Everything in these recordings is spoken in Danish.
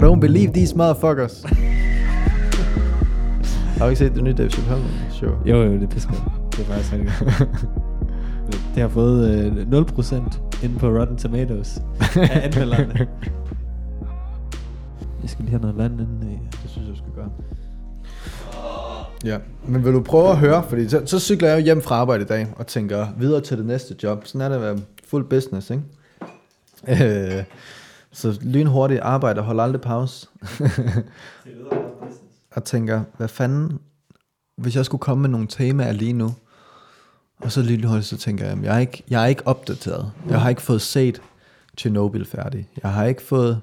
don't believe these motherfuckers. Har du ikke set det nye Dave Chappelle show? Jo, jo, det er pisse godt. Det er faktisk rigtig. Det har fået øh, 0% inde på Rotten Tomatoes af anmelderne. Jeg skal lige have noget vand inden. øh, Det synes jeg, skal gøre. Ja, men vil du prøve at høre, fordi så, så cykler jeg jo hjem fra arbejde i dag, og tænker videre til det næste job. Sådan er det at være fuld business, ikke? Øh, så lynhurtigt arbejde og holder aldrig pause. og tænker, hvad fanden, hvis jeg skulle komme med nogle temaer lige nu, og så lynhurtigt så tænker jeg, jeg er ikke, jeg er ikke opdateret. Jeg har ikke fået set Chernobyl færdig. Jeg har ikke fået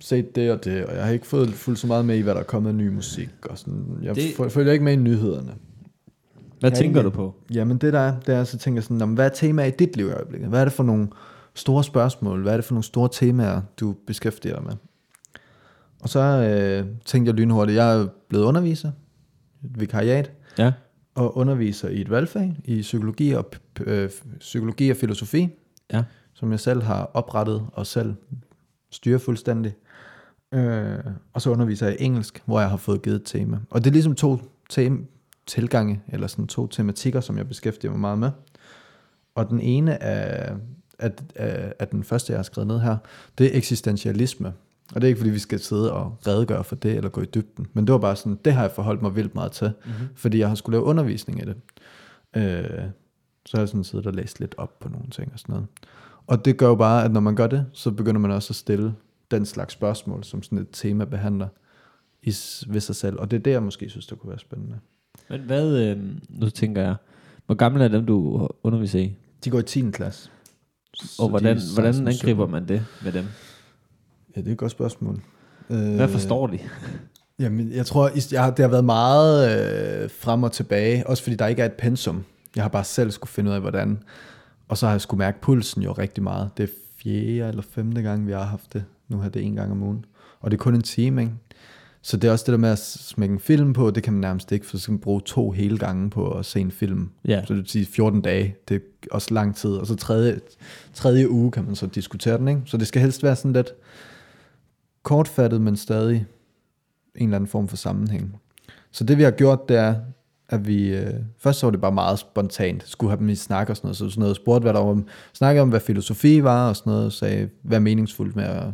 set det og det, og jeg har ikke fået fuldt så meget med i, hvad der er kommet af ny musik. Og sådan. Jeg Det- følger ikke med i nyhederne. Hvad tænker du på? Jamen det der er, det er, så tænker jeg sådan, jamen, hvad er temaer i dit liv i øjeblikket? Hvad er det for nogle store spørgsmål? Hvad er det for nogle store temaer, du beskæftiger dig med? Og så øh, tænkte jeg lynhurtigt, jeg er blevet underviser, vikariat, Ja. og underviser i et valgfag i psykologi og, øh, psykologi og filosofi, Ja. som jeg selv har oprettet og selv styrer fuldstændig. Øh, og så underviser jeg i engelsk, hvor jeg har fået givet et tema. Og det er ligesom to tem- tilgange, eller sådan to tematikker, som jeg beskæftiger mig meget med. Og den ene er, at, at, at den første, jeg har skrevet ned her, det er eksistentialisme. Og det er ikke, fordi vi skal sidde og redegøre for det, eller gå i dybden. Men det var bare sådan, det har jeg forholdt mig vildt meget til, mm-hmm. fordi jeg har skulle lave undervisning i det. Øh, så har jeg sådan siddet og læst lidt op på nogle ting og sådan noget. Og det gør jo bare, at når man gør det, så begynder man også at stille den slags spørgsmål, som sådan et tema behandler i, ved sig selv. Og det er det, jeg måske synes, det kunne være spændende. Men hvad, øh, nu tænker jeg, hvor gamle er dem, du underviser i? De går i 10. klasse. Så Og hvordan, hvordan 16, angriber 17. man det med dem? Ja, det er et godt spørgsmål. Øh, Hvad forstår de? Jamen, jeg tror, jeg har, det har været meget øh, frem og tilbage, også fordi der ikke er et pensum. Jeg har bare selv skulle finde ud af, hvordan. Og så har jeg skulle mærke pulsen jo rigtig meget. Det er fjerde eller femte gang, vi har haft det. Nu har det en gang om ugen. Og det er kun en time, ikke? Så det er også det der med at smække en film på, det kan man nærmest ikke, for så skal man bruge to hele gange på at se en film. Ja. Så det vil sige 14 dage, det er også lang tid. Og så tredje, tredje uge kan man så diskutere den, ikke? Så det skal helst være sådan lidt kortfattet, men stadig en eller anden form for sammenhæng. Så det vi har gjort, det er, at vi, øh, først så var det bare meget spontant, skulle have dem i snak og sådan noget, så sådan noget, spurgte hvad der om, snakkede om, hvad filosofi var og sådan noget, sagde, hvad er meningsfuldt med at,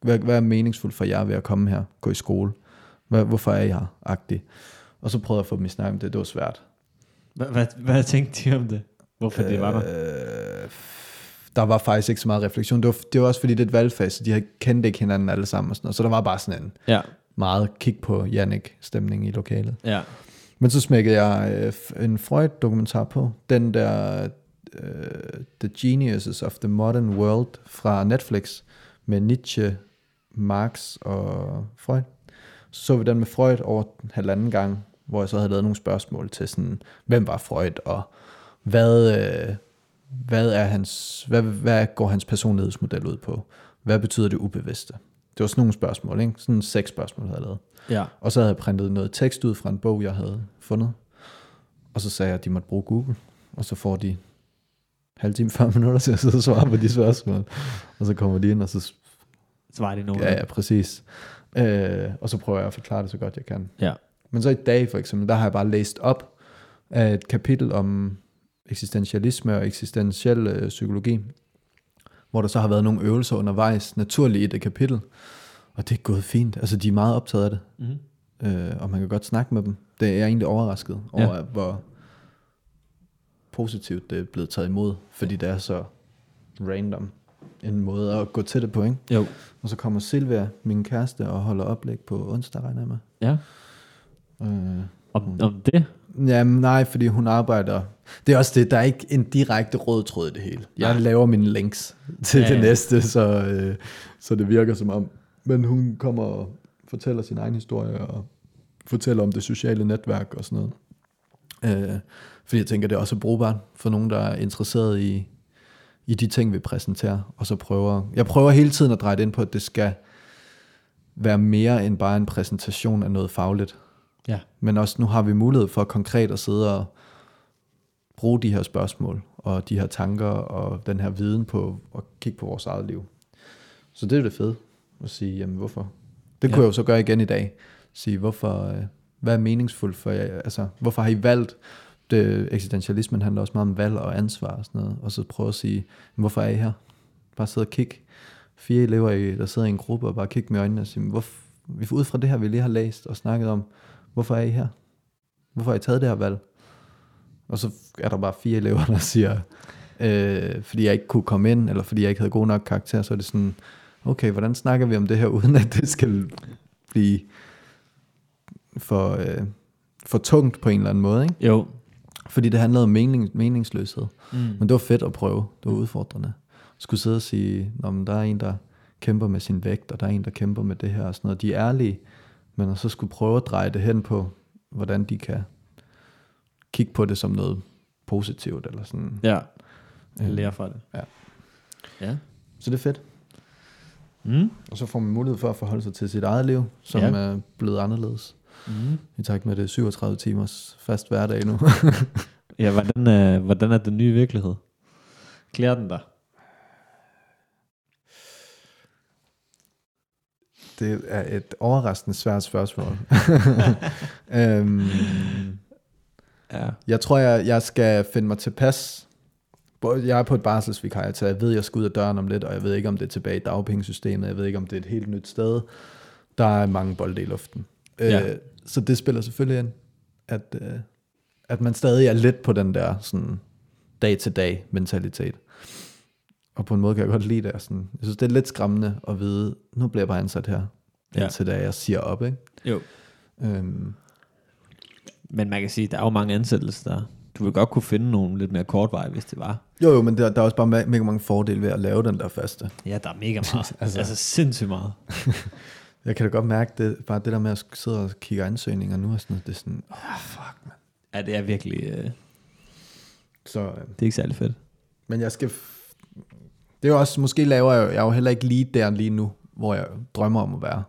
hvad, hvad er meningsfuldt for jer ved at komme her, gå i skole, hvorfor er I her, agtig. Og så prøvede jeg at få dem i snak om det, det var svært. Hvad, hvad, hvad tænkte de om det? Hvorfor det var der? Øh, der var faktisk ikke så meget refleksion. Det var, det var også fordi, det er et valgfag, så de havde kendt ikke hinanden alle sammen. Og sådan noget. Så der var bare sådan en Ja, meget kig på Jannik-stemning i lokalet. ja. Men så smækkede jeg øh, en Freud-dokumentar på. Den der øh, The Geniuses of the Modern World fra Netflix med Nietzsche, Marx og Freud. Så vi den med Freud over halvanden gang, hvor jeg så havde lavet nogle spørgsmål til sådan, hvem var Freud, og hvad, øh, hvad, er hans, hvad, hvad går hans personlighedsmodel ud på? Hvad betyder det ubevidste? Det var sådan nogle spørgsmål, ikke? Sådan seks spørgsmål havde jeg lavet. Ja. Og så havde jeg printet noget tekst ud fra en bog, jeg havde fundet. Og så sagde jeg, at de måtte bruge Google. Og så får de halv time, 40 minutter til at sidde og svare på de spørgsmål. Og så kommer de ind, og så... Var det nogen. Ja, ja, præcis. Øh, og så prøver jeg at forklare det så godt jeg kan. ja. Men så i dag for eksempel, der har jeg bare læst op af et kapitel om eksistentialisme og eksistentiel øh, psykologi, hvor der så har været nogle øvelser undervejs, naturligt i det kapitel. Og det er gået fint. Altså, de er meget optaget af det. Mm-hmm. øh, og man kan godt snakke med dem. Det er jeg egentlig overrasket over, ja. hvor positivt det er blevet taget imod, fordi det er så random en måde at gå til det på, ikke? Jo. Og så kommer Silvia, min kæreste, og holder oplæg på onsdag, regner jeg med. Ja. Øh, Om, om det? jamen nej, fordi hun arbejder... Det er også det, der er ikke en direkte rød tråd i det hele. Jeg Nej. laver mine links til Ja, ja, det ja. næste, så, øh, så det virker som om... Men hun kommer og fortæller sin egen historie, og fortæller om det sociale netværk og sådan noget. Øh, fordi jeg tænker, det er også brugbart for nogen, der er interesseret i, i de ting, vi præsenterer. Og så prøver... Jeg prøver hele tiden at dreje det ind på, at det skal være mere end bare en præsentation af noget fagligt. Ja. Men også nu har vi mulighed for konkret at sidde og bruge de her spørgsmål og de her tanker og den her viden på at kigge på vores eget liv. Så det er det fede at sige, jamen hvorfor, Det Ja. kunne jeg jo så gøre igen i dag. Sige, hvorfor, øh, hvad er meningsfuldt for jer? Altså, hvorfor har I valgt det, eksistentialismen handler også meget om valg og ansvar og sådan noget. Og så prøve at sige, hvorfor er I her? Bare sidde og kigge. Fire elever, i, der sidder i en gruppe og bare kigge med øjnene og sige, hvorfor, vi får ud fra det her, vi lige har læst og snakket om, hvorfor er I her? Hvorfor har I taget det her valg? Og så er der bare fire elever, der siger, øh, fordi jeg ikke kunne komme ind, eller fordi jeg ikke havde god nok karakter, så er det sådan, okay, hvordan snakker vi om det her, uden at det skal blive for, øh, for tungt på en eller anden måde, ikke? Jo. Fordi det handlede om mening, meningsløshed. Mm. Men det var fedt at prøve. Det var udfordrende. Skulle sidde og sige, men der er en, der kæmper med sin vægt, og der er en, der kæmper med det her og sådan noget. De er ærlige, men at så skulle prøve at dreje det hen på, hvordan de kan kigge på det som noget positivt, eller sådan. Ja. Øh, lærer fra det. Ja. Ja. Så det er fedt. Mm. Og så får man mulighed for at forholde sig til sit eget liv, som Ja. er blevet anderledes. Mm. I takt med det er 37 timers fast hverdag nu. Ja, hvordan er, hvordan er den nye virkelighed? Klæder den dig? Det er et overraskende svært spørgsmål. øhm, Ja. jeg tror, jeg, jeg skal finde mig tilpas. Jeg er på et barselsvikar, så jeg ved, jeg skal ud af døren om lidt, og jeg ved ikke, om det er tilbage i dagpengesystemet. Jeg ved ikke, om det er et helt nyt sted. Der er mange bolde i luften. Ja. Øh, så det spiller selvfølgelig ind, at, øh, at man stadig er lidt på den der sådan, dag-til-dag mentalitet. Og på en måde kan jeg godt lide det. Sådan, jeg synes, det er lidt skræmmende at vide, nu bliver jeg bare ansat her, Ja. indtil da jeg siger op. Ikke? Jo. Øhm, Men man kan sige, der er jo mange ansættelser der. Du vil godt kunne finde nogle lidt mere kortveje, hvis det var. jo, jo, men der, der er også bare me- mega mange fordele ved at lave den der faste. Ja, der er mega meget. altså, Altså. altså sindssygt meget. Jeg kan da godt mærke det, bare det der med at sidde og kigge ansøgninger nu, og sådan noget, det er sådan, oh, fuck, man. Ja, det er virkelig... Øh, det Så, øh, er ikke særlig fedt. men jeg skal, det er jo også, måske laver jeg, jeg er jo heller ikke lige der lige nu, hvor jeg drømmer om at være.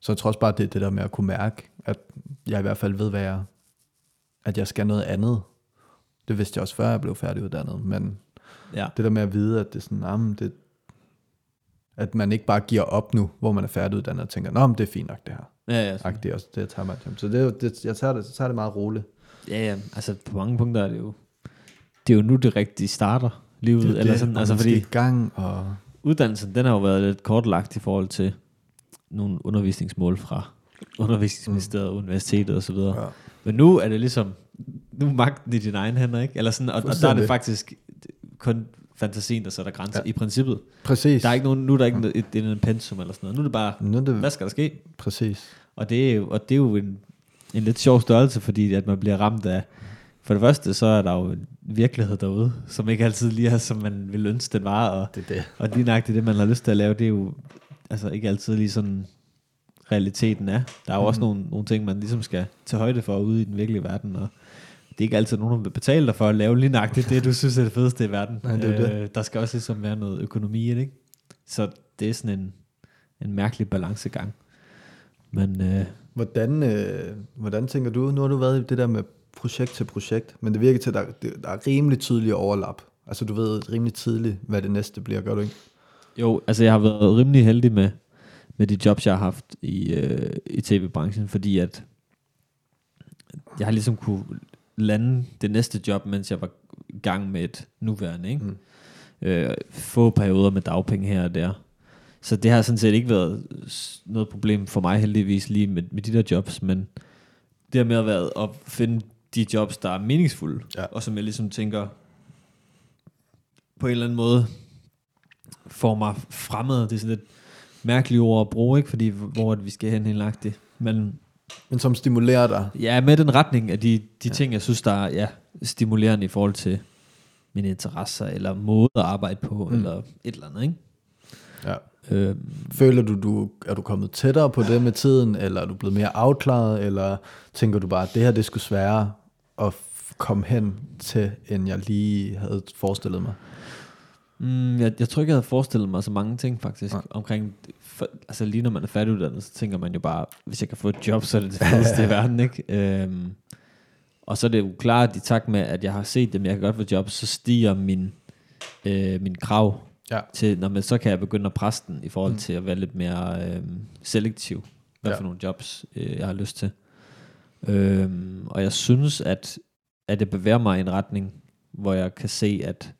Så jeg tror også bare, det er det der med at kunne mærke, at jeg i hvert fald ved, hvad jeg, at jeg skal noget andet. Det vidste jeg også, før jeg blev færdiguddannet, men Ja. det der med at vide, at det er sådan, nah, det, at man ikke bare giver op nu, hvor man er færdiguddannet og tænker, nå, men det er fint nok det her. Ja, ja, Agt, det også det, tager mig. Så det, det, jeg tager det, så tager det meget roligt. ja, ja, altså på mange punkter er det jo... Det er jo nu, det rigtigt starter livet. Det, er eller det, sådan, altså fordi gang, og uddannelsen, den har jo været lidt kortlagt i forhold til nogle undervisningsmål fra undervisningsministeriet, mm. universitetet og så videre. ja. Men nu er det ligesom, nu er magten i dine egne hænder, ikke? Eller sådan, og, og der er det faktisk kun fantasien, der sætter grænser ja. Ja. i princippet. præcis. Der er ikke nogen, nu er der ikke noget, et, et, et pensum eller sådan noget. Nu er det bare, Nu er det, hvad skal der ske? præcis. Og det er og det er jo en, en lidt sjov størrelse, fordi at man bliver ramt af, for det første, så er der jo en virkelighed derude, som ikke altid lige er, som man vil ønske, den var, og, Det er det. og lige nøjagtigt det, man har lyst til at lave, det er jo altså ikke altid lige sådan realiteten er. Der er jo også Mhm. nogle, nogle ting, man ligesom skal tage højde for ude i den virkelige verden, og det er ikke altid nogen, der vil betale dig for at lave lige nøjagtigt det, du synes er det fedeste i verden. Nej, det er det. Der skal også ligesom være noget økonomi i det, ikke? Så det er sådan en, en mærkelig balancegang. Men øh, Hvordan, øh, hvordan tænker du, nu har du været i det der med projekt til projekt, men det virker til, at der, der er rimelig tydelige overlap. Altså du ved rimelig tidligt, hvad det næste bliver, gør du ikke? Jo, altså jeg har været rimelig heldig med, med de jobs, jeg har haft i, øh, i tv-branchen, fordi at jeg har ligesom kunne lande det næste job, mens jeg var i gang med et nuværende. Ikke? Mm. Øh, få perioder med dagpenge her og der. Så det har sådan set ikke været noget problem for mig heldigvis lige med, med de der jobs, men det har mere været at finde de jobs, der er meningsfulde, Ja. og som jeg ligesom tænker på en eller anden måde får mig fremad. Det er sådan lidt mærkeligt ord at bruge, ikke? fordi hvor at vi skal hen helt det. Men Men som stimulerer dig. ja, med den retning af de, de Ja. ting, jeg synes, der er ja, stimulerende i forhold til mine interesser, eller måde at arbejde på, Mm. eller et eller andet. Ikke? Ja. Øhm, Føler du, du, er du kommet tættere på det med tiden, eller er du blevet mere afklaret, eller tænker du bare, at det her det skulle sværere at komme hen til, end jeg lige havde forestillet mig? Mm, jeg, jeg tror ikke, jeg havde forestillet mig så mange ting faktisk Nej. omkring, for, altså lige når man er færdiguddannet, så tænker man jo bare, hvis jeg kan få et job, så er det det fedeste i verden, ikke? Øhm, og så er det jo klart, at i takt med, at jeg har set dem, jeg kan godt få job, så stiger min, øh, min krav Ja. til, når man så kan jeg begynde at presse den i forhold Mm. til at være lidt mere øh, selektiv hvad Ja. for nogle jobs, øh, jeg har lyst til. Øhm, og jeg synes, at, at det bevæger mig i en retning, hvor jeg kan se, at,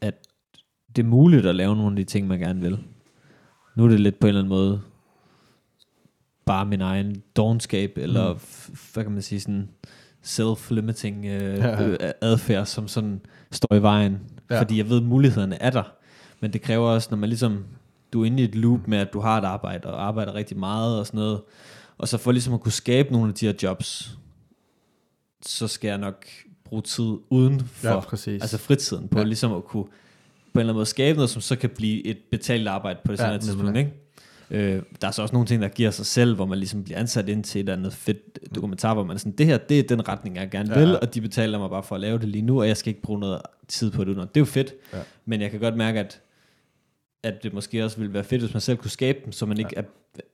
at det er muligt at lave nogle af de ting, man gerne vil. Nu er det lidt på en eller anden måde bare min egen dogenskab, eller Mm. f- hvad kan man sige, sådan self-limiting øh, Ja, ja. øh, adfærd, som sådan står i vejen. Ja. Fordi jeg ved, at mulighederne er der. Men det kræver også, når man ligesom, du er inde i et loop med, at du har et arbejde, og arbejder rigtig meget og sådan noget, og så for ligesom at kunne skabe nogle af de her jobs, så skal jeg nok bruge tid uden for, Ja, præcis. altså fritiden, på ja. ligesom at kunne på en eller anden måde skabe noget, som så kan blive et betalt arbejde på det Ja, senere tidspunkt, nemlig. ikke? Øh, der er så også nogle ting, der giver sig selv, hvor man ligesom bliver ansat ind til et eller andet fedt dokumentar, hvor man er sådan, det her, det er den retning, jeg gerne Ja. vil, og de betaler mig bare for at lave det lige nu, og jeg skal ikke bruge noget tid på det. Det er jo fedt, Ja. men jeg kan godt mærke, at, at det måske også ville være fedt, hvis man selv kunne skabe dem, så man ikke er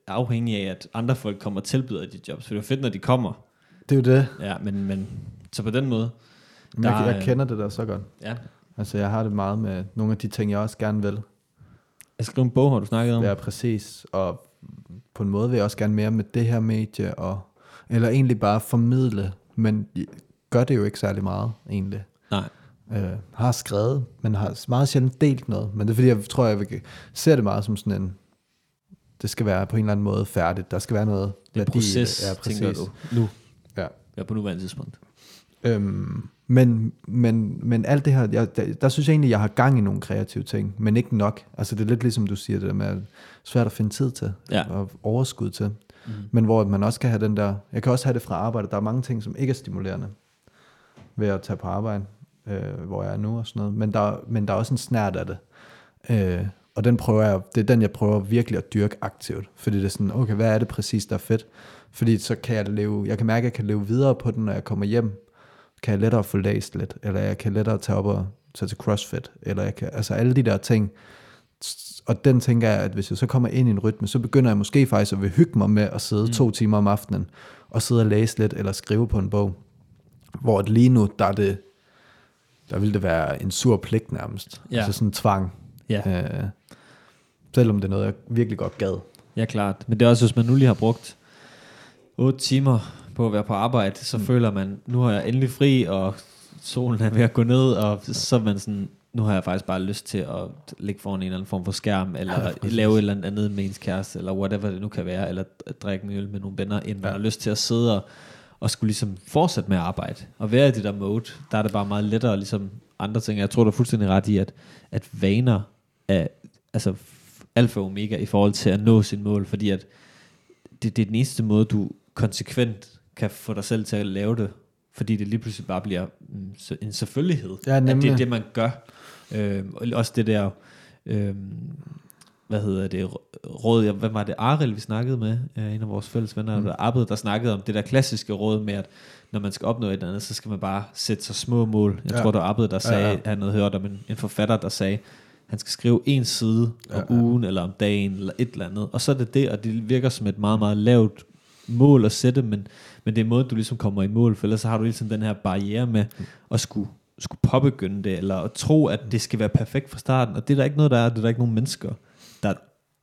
afhængig af, at andre folk kommer og tilbyder de jobs. For det er jo fedt, når de kommer. Det er jo det. Ja, men, men så på den måde, Men jeg, Der er- jeg kender det der så godt. ja. Altså, jeg har det meget med nogle af de ting, jeg også gerne vil. Jeg skrev en bog, har du snakket om? Ja, præcis. Og på en måde vil jeg også gerne mere med det her medie, og, eller egentlig bare formidle, men gør det jo ikke særlig meget, egentlig. Nej. Øh, har skrevet, men har meget sjældent delt noget. Men det er fordi, jeg tror, jeg vil, ser det meget som sådan en, det skal være på en eller anden måde færdigt. Der skal være noget Det er værdi proces. Ja, tænker præcis. du, nu. Ja. Ja, på nuværende tidspunkt. Øhm, men, men, men alt det her, jeg, der, der synes jeg egentlig, jeg har gang i nogle kreative ting, men ikke nok. Altså det er lidt ligesom du siger, det der med at svært at finde tid til, Ja. og overskud til. Mm. Men hvor man også kan have den der, jeg kan også have det fra arbejde, der er mange ting, som ikke er stimulerende ved at tage på arbejde, øh, hvor jeg er nu og sådan noget. Men der, men der er også en snært af det. Øh, og den prøver jeg, det er den, jeg prøver virkelig at dyrke aktivt. Fordi det er sådan, okay, hvad er det præcis, der er fedt? Fordi så kan jeg leve, jeg kan mærke, at jeg kan leve videre på den, når jeg kommer hjem. Kan jeg lettere få læst lidt, eller jeg kan lettere tage op og tage til CrossFit, eller jeg kan, altså alle de der ting. Og den tænker jeg, at hvis jeg så kommer ind i en rytme, så begynder jeg måske faktisk at vil hygge mig med at sidde mm. to timer om aftenen, og sidde og læse lidt, eller skrive på en bog. Hvor at lige nu, der er det, der vil det være en sur pligt nærmest. Ja. Altså sådan en tvang. Ja. Øh, selvom det er noget, jeg virkelig godt gad. Ja, klart. Men det er også, hvis man nu lige har brugt 8 timer på at være på arbejde, så mm. føler man, nu har jeg endelig fri, og solen er ved at gå ned, og så er man sådan, nu har jeg faktisk bare lyst til at ligge foran en eller anden form for skærm, eller Ja, lave et eller andet med ens kæreste, eller whatever det nu kan være, eller drikke en øl med nogle venner, end man Ja. har lyst til at sidde og, og skulle ligesom fortsætte med at arbejde, og være i det der mode, der er det bare meget lettere, ligesom andre ting. Jeg tror, du er fuldstændig ret i, at, at vaner er altså alfa og omega i forhold til at nå sin mål, fordi at det, det er den eneste måde, du konsekvent kan få dig selv til at lave det, fordi det lige pludselig bare bliver mm, en selvfølgelighed, Ja, at det er det, man gør. Øhm, og også det der, øhm, hvad hedder det, råd, hvad var det, Arild, vi snakkede med, øh, en af vores fælles venner, mm. der arbejdede, der snakkede om det der klassiske råd med, at når man skal opnå et eller andet, så skal man bare sætte sig små mål. Jeg Ja. tror, der Arbeid, der sagde, Ja, ja, han havde hørt om en, en forfatter, der sagde, han skal skrive en side om ja, ja. ugen, eller om dagen, eller et eller andet. Og så er det det, og det virker som et meget, meget lavt mål at sætte, men, men det er måden, du ligesom kommer i mål, for ellers så har du ligesom den her barriere med at skulle, skulle påbegynde det, eller at tro, at det skal være perfekt fra starten, og det er der ikke noget, der er, det er der ikke nogen mennesker, der,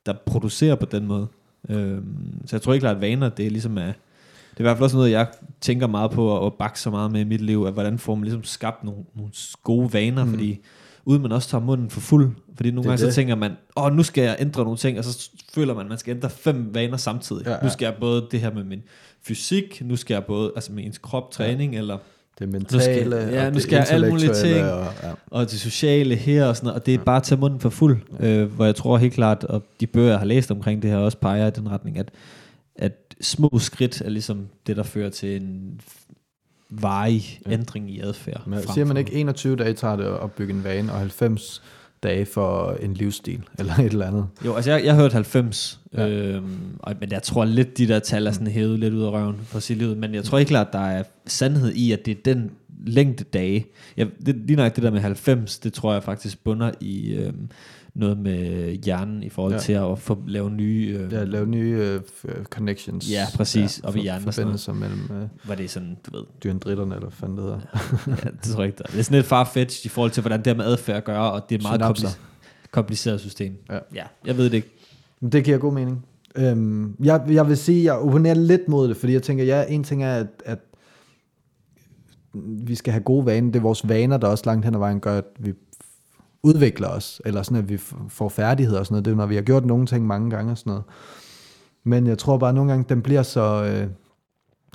der producerer på den måde. Øhm, så jeg tror ikke klart, at vaner, det er ligesom er, det er i hvert fald også noget, jeg tænker meget på at, at bakke så meget med i mit liv, at hvordan får man ligesom skabt nogle, nogle gode vaner, mm. fordi uden man også tager munden for fuld, fordi nogle Det gange så det. tænker man, åh, nu skal jeg ændre nogle ting, og så føler man, at man skal ændre fem vaner samtidig. Ja, Ja, ja. Nu skal jeg både det her med min fysik, nu skal jeg både, altså med ens krop, træning, ja. eller Det Nu mentale, skal- ja, og nu skal jeg alle mulige ting. Og, ja. og det sociale her og sådan noget, og det er bare at tage munden for fuld, øh, hvor jeg tror helt klart, og de bøger, jeg har læst omkring det her, også peger i den retning, at, at små skridt er ligesom det, der fører til en varig Ja. ændring i adfærd. Men siger man ikke, 21 dage tager det at opbygge en vane, og 90 dage for en livsstil, eller et eller andet. Jo, altså jeg, jeg har hørt 90, Ja. ja. øhm, og, men jeg tror lidt, de der tal er sådan hævet lidt ud af røven for sit liv, men jeg tror ikke klart, der er sandhed i, at det er den længde dage. Jeg, det, lige nok det der med 90, det tror jeg faktisk bunder i øhm, noget med hjernen i forhold Ja. ja. til at få lave nye... Øhm, Ja, lave nye øh, f- connections. Ja, præcis, op i hjernen. Forbindelser mellem øh, Var det sådan, du ved, dendritterne, eller hvad fanden det hedder. ja, det tror jeg ikke, der. Det er sådan lidt farfetched i forhold til, hvordan det har med adfærd at gøre, og det er et meget kompliceret, kompliceret system. Ja. ja, jeg ved det ikke. Men det giver god mening. Øhm, jeg, jeg vil sige, jeg opponerer lidt mod det, fordi jeg tænker, ja, en ting er, at, at vi skal have gode vaner. Det er vores vaner, der også langt hen ad vejen gør, at vi udvikler os, eller sådan, at vi får færdigheder og sådan noget. Det er, når vi har gjort nogle ting mange gange og sådan noget. Men jeg tror bare, at nogle gange, den bliver så øh,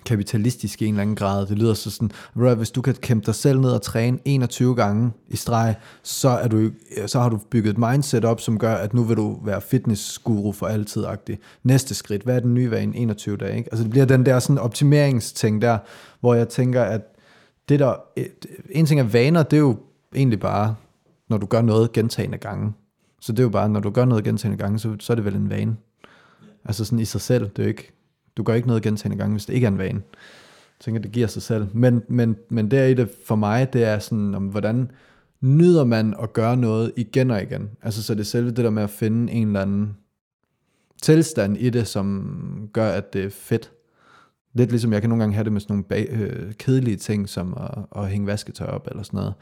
kapitalistisk i en eller anden grad. Det lyder så sådan, ved hvis du kan kæmpe dig selv ned og træne 21 gange i streg, så, er du, så har du bygget et mindset op, som gør, at nu vil du være fitnessguru for altid -agtig. Næste skridt, hvad er den nye vane? 21 dage, ikke? Altså det bliver den der sådan optimeringsting der, hvor jeg tænker, at det der, et- en ting er vaner, det er jo egentlig bare, når du gør noget gentagende gange. Så det er jo bare, når du gør noget gentagende gange, så, så er det vel en vane. Altså sådan i sig selv, det er jo ikke, du gør ikke noget gentagende gange, hvis det ikke er en vane. Jeg tænker, det giver sig selv. Men, men, men der i det for mig, det er sådan, om, hvordan nyder man at gøre noget igen og igen. Altså så det er selve det der med at finde en eller anden tilstand i det, som gør, at det er fedt. Lidt ligesom jeg kan nogle gange have det med sådan nogle bag, øh, kedelige ting, som at, at hænge vasketøj op eller sådan noget.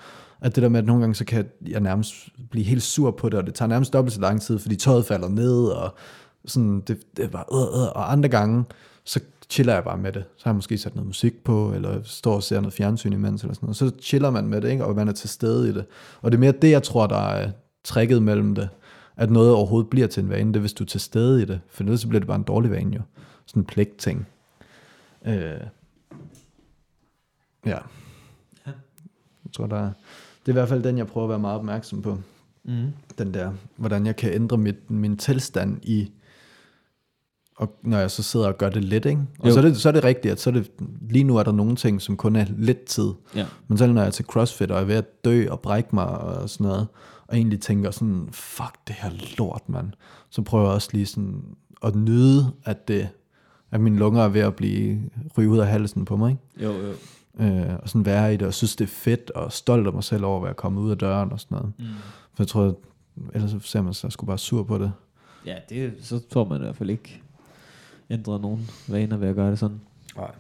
At det der med, at nogle gange så kan jeg nærmest blive helt sur på det, og det tager nærmest dobbelt så lang tid, fordi tøjet falder ned, og sådan, det, det er bare, øh, øh, og andre gange, så chiller jeg bare med det. Så har jeg måske sat noget musik på, eller står og ser noget fjernsyn imens, eller sådan noget. Så chiller man med det, ikke? og man er til stede i det. Og det er mere det, jeg tror, der er tricket mellem det, at noget overhovedet bliver til en vane, det er, hvis du er til stede i det. For ellers så bliver det bare en dårlig vane jo. Sådan en pligtting. Øh. Ja. Jeg tror, der er, det er i hvert fald den, jeg prøver at være meget opmærksom på. Mm. Den der, hvordan jeg kan ændre mit, min tilstand i, og når jeg så sidder og gør det lidt, ikke? Og Jo. så er, det, så er det rigtigt, at så er det, lige nu er der nogle ting, som kun er lidt tid. Ja. Men så når jeg er til CrossFit, og er ved at dø og brække mig og sådan noget, og egentlig tænker sådan, fuck det her lort, mand. Så prøver jeg også lige sådan at nyde, at, det, at mine lunger er ved at blive ryge ud af halsen på mig, ikke? Jo, jo. Øh, og sådan være i det, og synes det er fedt, og stolt af mig selv over at være kommet ud af døren og sådan noget. Mm. For jeg tror, ellers så ser man sig sgu bare sur på det. Ja, det, så tror man i hvert fald ikke ændre nogen vaner ved at gøre det sådan. Nej.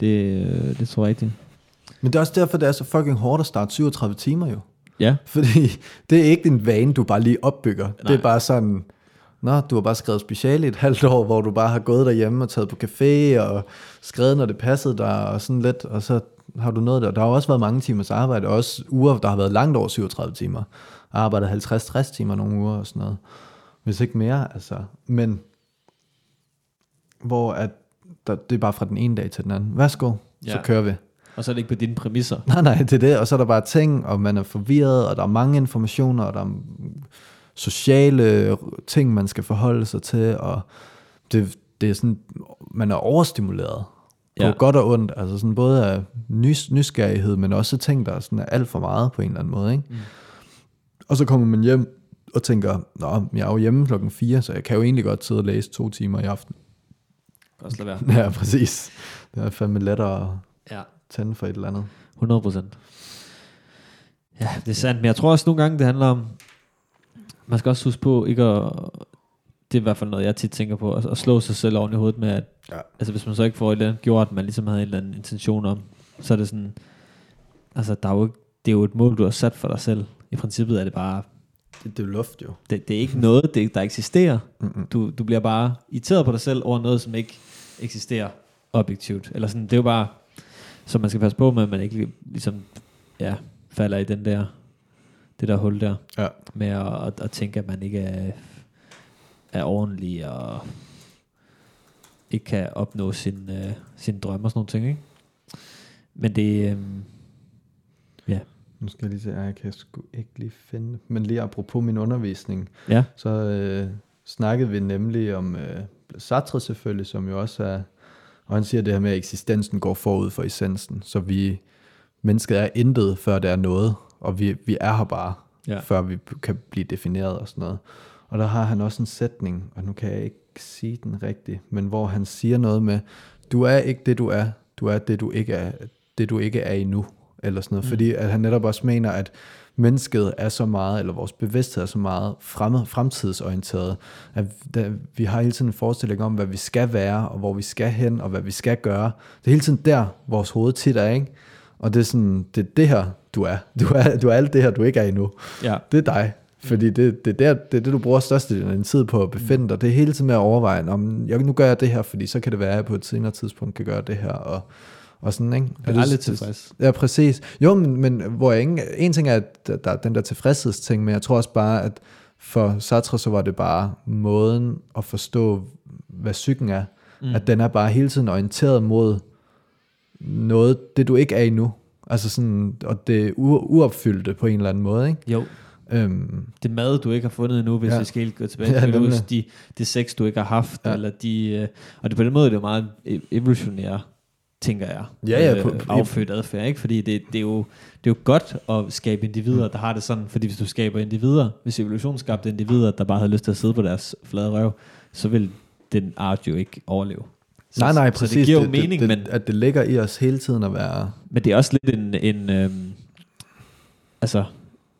Det, øh, det tror jeg ikke. Men det er også derfor, det er så fucking hårdt at starte 37 timer jo. Ja. Fordi det er ikke en vane, du bare lige opbygger. Nej. Det er bare sådan, Nå, du har bare skrevet speciale i et halvt år, hvor du bare har gået derhjemme og taget på café og skrevet, når det passede dig og sådan lidt, og så har du noget der. Der har også været mange timers arbejde, og også uger, der har været langt over 37 timer. Jeg arbejdet 50-60 timer nogle uger og sådan noget. Hvis ikke mere, altså. Men hvor at der, det er bare fra den ene dag til den anden. Værsgo, ja. så kører vi. Og så er det ikke på dine præmisser. Nej, nej, det er det. Og så er der bare ting, og man er forvirret, og der er mange informationer, og der er sociale ting, man skal forholde sig til, og det, det er sådan, man er overstimuleret på Ja. godt og ondt. Altså sådan både af nys, nysgerrighed, men også ting, der sådan er alt for meget på en eller anden måde. Ikke? Mm. Og så kommer man hjem og tænker, Nå, jeg er jo hjemme klokken 4, så jeg kan jo egentlig godt sidde og læse to timer i aften. Også lade være. Ja, præcis. Det er fandme lettere at Ja. tænde for et eller andet. 100 procent. Ja, det er sandt. Men jeg tror også nogle gange, det handler om, man skal også huske på, ikke at, det er i hvert fald noget, jeg tit tænker på, at, at slå sig selv oven i hovedet med, at Ja. altså, hvis man så ikke får et eller andet gjort, man ligesom havde en eller anden intention om, så er det sådan, altså, der er jo ikke, det er jo et mål, du har sat for dig selv. I princippet er det bare, Det, det er luft jo. det, det er ikke noget, det, der eksisterer. Mm-mm. Du, du bliver bare irriteret på dig selv over noget, som ikke eksisterer objektivt. Eller sådan, det er jo bare, så man skal passe på med, at man ikke ligesom, ja, falder i den der, det der hul der, Ja. med at, at, at tænke, at man ikke er, er ordentlig, og ikke kan opnå sin, øh, sin drømme og sådan nogle ting, ikke? Men det, øh, ja, Nu skal jeg lige se, jeg kan sgu ikke lige finde. Men lige apropos min undervisning, ja, så øh, snakkede vi nemlig om øh, Sartre selvfølgelig, som jo også er, og han siger det her med, at eksistensen går forud for essensen, så vi, mennesket er intet, før det er noget, og vi, vi er her bare, Ja. før vi kan blive defineret og sådan noget. Og der har han også en sætning, og nu kan jeg ikke sige den rigtigt, men hvor han siger noget med, du er ikke det, du er, du er det, du ikke er, det, du ikke er endnu, eller sådan noget, mm. fordi at han netop også mener, at mennesket er så meget, eller vores bevidsthed er så meget frem, fremtidsorienteret, at der, vi har hele tiden en forestilling om, hvad vi skal være, og hvor vi skal hen, og hvad vi skal gøre. Det er hele tiden der, vores hoved tit er, ikke? Og det er sådan, det er det her, du er. Du er, du er alt det her, du ikke er endnu. ja, Det er dig. Fordi det, det, er der, det er det, du bruger størstedelen af din tid på at befinde dig. Det er hele tiden med at overveje, om jeg, nu gør jeg det her, fordi så kan det være, at jeg på et senere tidspunkt kan gøre det her. Og, og sådan, ikke? Jeg er lidt tilfreds. Ja, præcis. Jo, men, men hvor jeg ikke, en ting er, at der er den der tilfredshedsting, men jeg tror også bare, at for Sartre, så var det bare måden at forstå, hvad psyken er. Mm. At den er bare hele tiden orienteret mod noget, det du ikke er endnu. Altså sådan, og det uopfyldte på en eller anden måde, ikke? Jo. Øhm, Det mad, du ikke har fundet endnu, hvis Ja. vi skal helt gå tilbage Ja, til nemlig. de, det sex, du ikke har haft, Ja. eller de, øh, og det på den måde det er det meget e- evolutionære, tænker jeg, Ja, ja, øh, på- på- affødt adfærd, ikke? Fordi det, det, er jo, det er jo godt at skabe individer, der har det sådan, fordi hvis du skaber individer, hvis evolutionen skabte individer, der bare havde lyst til at sidde på deres flade røv, så vil den art jo ikke overleve. Så, nej, nej, så præcis. det giver jo det, mening, det, men, det, At det ligger i os hele tiden at være... men det er også lidt en, en øhm, altså,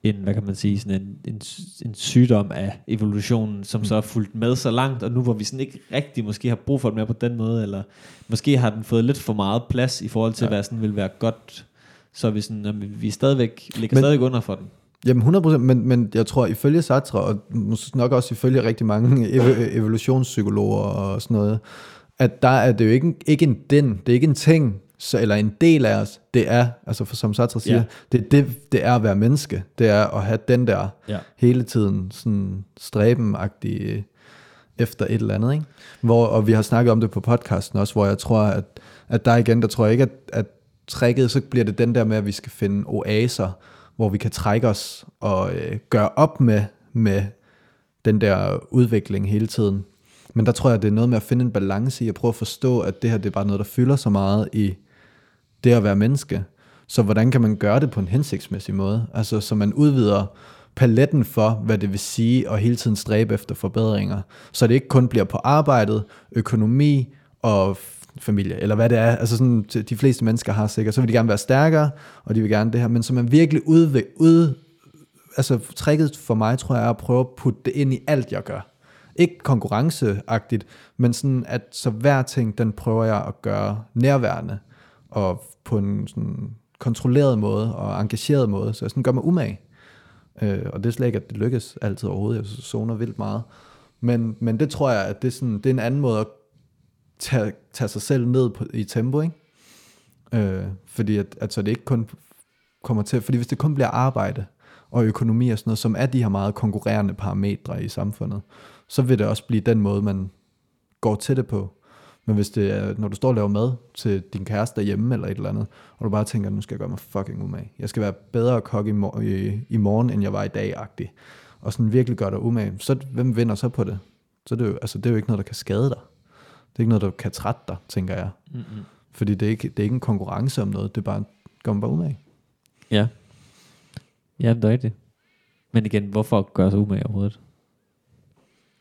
en, hvad kan man sige, sådan en, en, en sygdom af evolutionen, som så er fulgt med så langt, og nu hvor vi sådan ikke rigtig måske har brug for det mere på den måde, eller måske har den fået lidt for meget plads i forhold til, Ja. hvad sådan vil være godt, så er vi sådan, jamen, vi stadigvæk, ligger Men- men, stadigvæk under for den. Jamen 100%, men, men jeg tror ifølge Sartre, og måske nok også ifølge rigtig mange ev- evolutionspsykologer og sådan noget, at der er det jo ikke, ikke en den, det er ikke en ting, så, eller en del af os, det er, altså for, som Sartre siger, Ja. det, det, det er at være menneske, det er at have den der Ja. hele tiden sådan stræbenagtig efter et eller andet, ikke? Hvor, og vi har snakket om det på podcasten også, hvor jeg tror, at, at der igen, der tror jeg ikke, at, at tricket, så bliver det den der med, at vi skal finde oaser, hvor vi kan trække os og øh, gøre op med, med den der udvikling hele tiden. Men der tror jeg, det er noget med at finde en balance i at prøve at forstå, at det her det er bare noget, der fylder så meget i det at være menneske. Så hvordan kan man gøre det på en hensigtsmæssig måde? Altså, så man udvider paletten for, hvad det vil sige og hele tiden stræbe efter forbedringer. Så det ikke kun bliver på arbejdet, økonomi og familie, eller hvad det er. Altså sådan, de fleste mennesker har sikkert, så vil de gerne være stærkere, og de vil gerne det her, men så man virkelig ud, ud, altså tricket for mig, tror jeg, er at prøve at putte det ind i alt, jeg gør. Ikke konkurrenceagtigt, men sådan, at så hver ting, den prøver jeg at gøre nærværende, og på en sådan kontrolleret måde, og engageret måde, så jeg sådan gør mig umage. Øh, og det er slet ikke, at det lykkes altid overhovedet, jeg zoner vildt meget. Men, men det tror jeg, at det er, sådan, det er en anden måde at tage, tage sig selv ned på, i tempo, ikke? Øh, fordi at, at så det ikke kun kommer til, fordi hvis det kun bliver arbejde og økonomi og sådan noget, som er de her meget konkurrerende parametre i samfundet, så vil det også blive den måde, man går til det på. Men hvis det er, når du står og laver mad til din kæreste derhjemme eller et eller andet, og du bare tænker, nu skal jeg gøre mig fucking umage. Jeg skal være bedre kok i, mor- i, i morgen, end jeg var i dag-agtig. Og sådan virkelig gør dig umage. Så hvem vinder så på det? Så det er, jo, altså, det er jo ikke noget, der kan skade dig. Det er ikke noget, der kan trætte dig, tænker jeg. Mm-hmm. Fordi det er ikke, det er ikke en konkurrence om noget, det er bare, gør man bare umage. Ja. Ja, det er rigtigt. Men igen, hvorfor gøre sig umage overhovedet?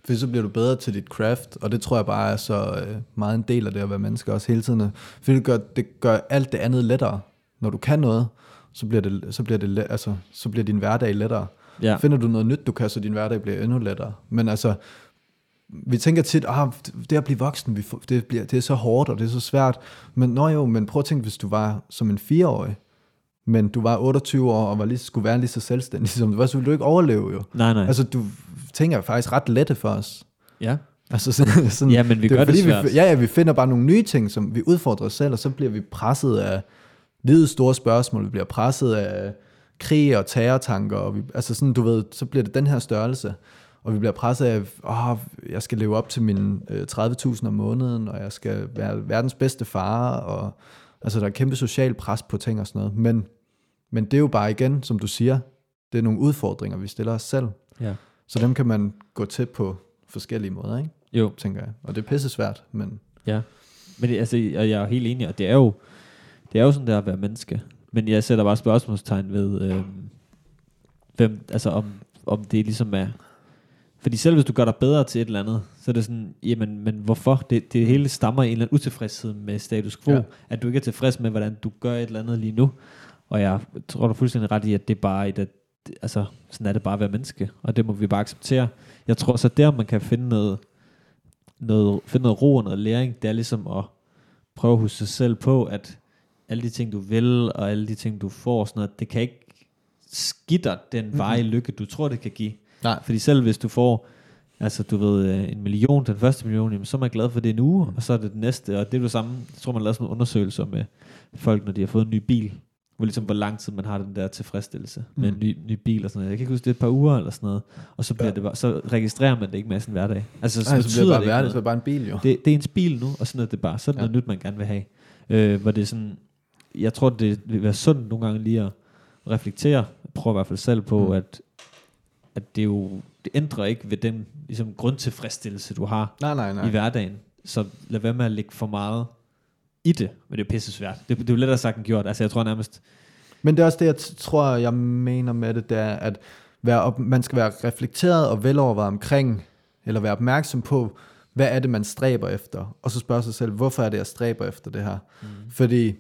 Fordi så bliver du bedre til dit craft, og det tror jeg bare er så øh, meget en del af det at være menneske også hele tiden. Fordi det gør, det gør alt det andet lettere. Når du kan noget, så bliver, det, så bliver, det, altså, så bliver din hverdag lettere. Ja. Finder du noget nyt, du kan, så din hverdag bliver endnu lettere. Men altså, vi tænker tit, ah, det at blive voksen, vi det, bliver, det er så hårdt, og det er så svært. Men nå jo, men prøv at tænke, hvis du var som en fireårig, men du var 28 år, og var lige, skulle være lige så selvstændig, som du var, så ville du ikke overleve jo. Nej, nej. Altså, du tænker faktisk ret lette for os. ja. Altså sådan, sådan, Ja, men vi jo gør det fordi, svært. Vi, ja, ja, vi finder bare nogle nye ting, som vi udfordrer os selv, og så bliver vi presset af livets store spørgsmål. Vi bliver presset af krig og terrortanker, og vi, altså sådan, du ved, så bliver det den her størrelse. Og vi bliver presset af, åh, jeg skal leve op til mine øh, 30.000 om måneden, og jeg skal være verdens bedste far, og altså der er kæmpe social pres på ting og sådan noget. Men, men det er jo bare igen, som du siger, det er nogle udfordringer, vi stiller os selv. ja. Så dem kan man gå til på forskellige måder, ikke? Jo. tænker jeg. Og det er pisse svært, men Ja. Men det, altså, jeg er helt enig, og det er jo, det er jo sådan der at være menneske. Men jeg sætter bare spørgsmålstegn ved, øhm, hvem, altså om, om det ligesom er, fordi selv hvis du gør dig bedre til et eller andet, så er det sådan, jamen, men hvorfor? Det, det hele stammer i en eller anden utilfredshed med status quo, ja. at du ikke er tilfreds med, hvordan du gør et eller andet lige nu. Og jeg tror, du er fuldstændig ret i, at det er bare et, at, altså, sådan er det bare at være menneske, og det må vi bare acceptere. Jeg tror så der, man kan finde noget, noget, finde noget ro og noget læring, det er ligesom at prøve at huske sig selv på, at alle de ting, du vil, og alle de ting, du får, sådan noget, det kan ikke dig den veje lykke, du tror, det kan give. Nej. Fordi selv hvis du får, altså du ved, øh, en million, den første million, jamen, så er man glad for det en uge, mm. og så er det den næste, og det er det samme, jeg tror man lavede sådan nogle undersøgelser med folk, når de har fået en ny bil, hvor ligesom hvor lang tid man har den der tilfredsstillelse mm. med en ny, ny bil og sådan noget. Jeg kan ikke huske, det er et par uger eller sådan noget, og så, bliver Ja. det bare, så registrerer man det ikke med sin hverdag. Altså, Nej, så bliver det bare værdigt, noget. så er det bare en bil jo. Det, det er ens bil nu, og sådan er det bare. Så er det Ja. noget nyt, man gerne vil have. Øh, hvor det er sådan, jeg tror, det vil være sundt nogle gange lige at reflektere. Jeg prøver i hvert fald selv på, Mm. at, at det jo det ændrer ikke ved den ligesom, grundtilfredsstillelse, du har nej, Nej. nej. i hverdagen. Så lad være med at lægge for meget i det, men det er pisse svært. Det, det er jo lettere sagt end gjort. Altså jeg tror nærmest, Men det er også det, jeg tror, jeg mener med det, det er, at være op, man skal være reflekteret og velovervejet omkring, eller være opmærksom på, hvad er det, man stræber efter? Og så spørge sig selv, hvorfor er det, jeg stræber efter det her? Mm. Fordi,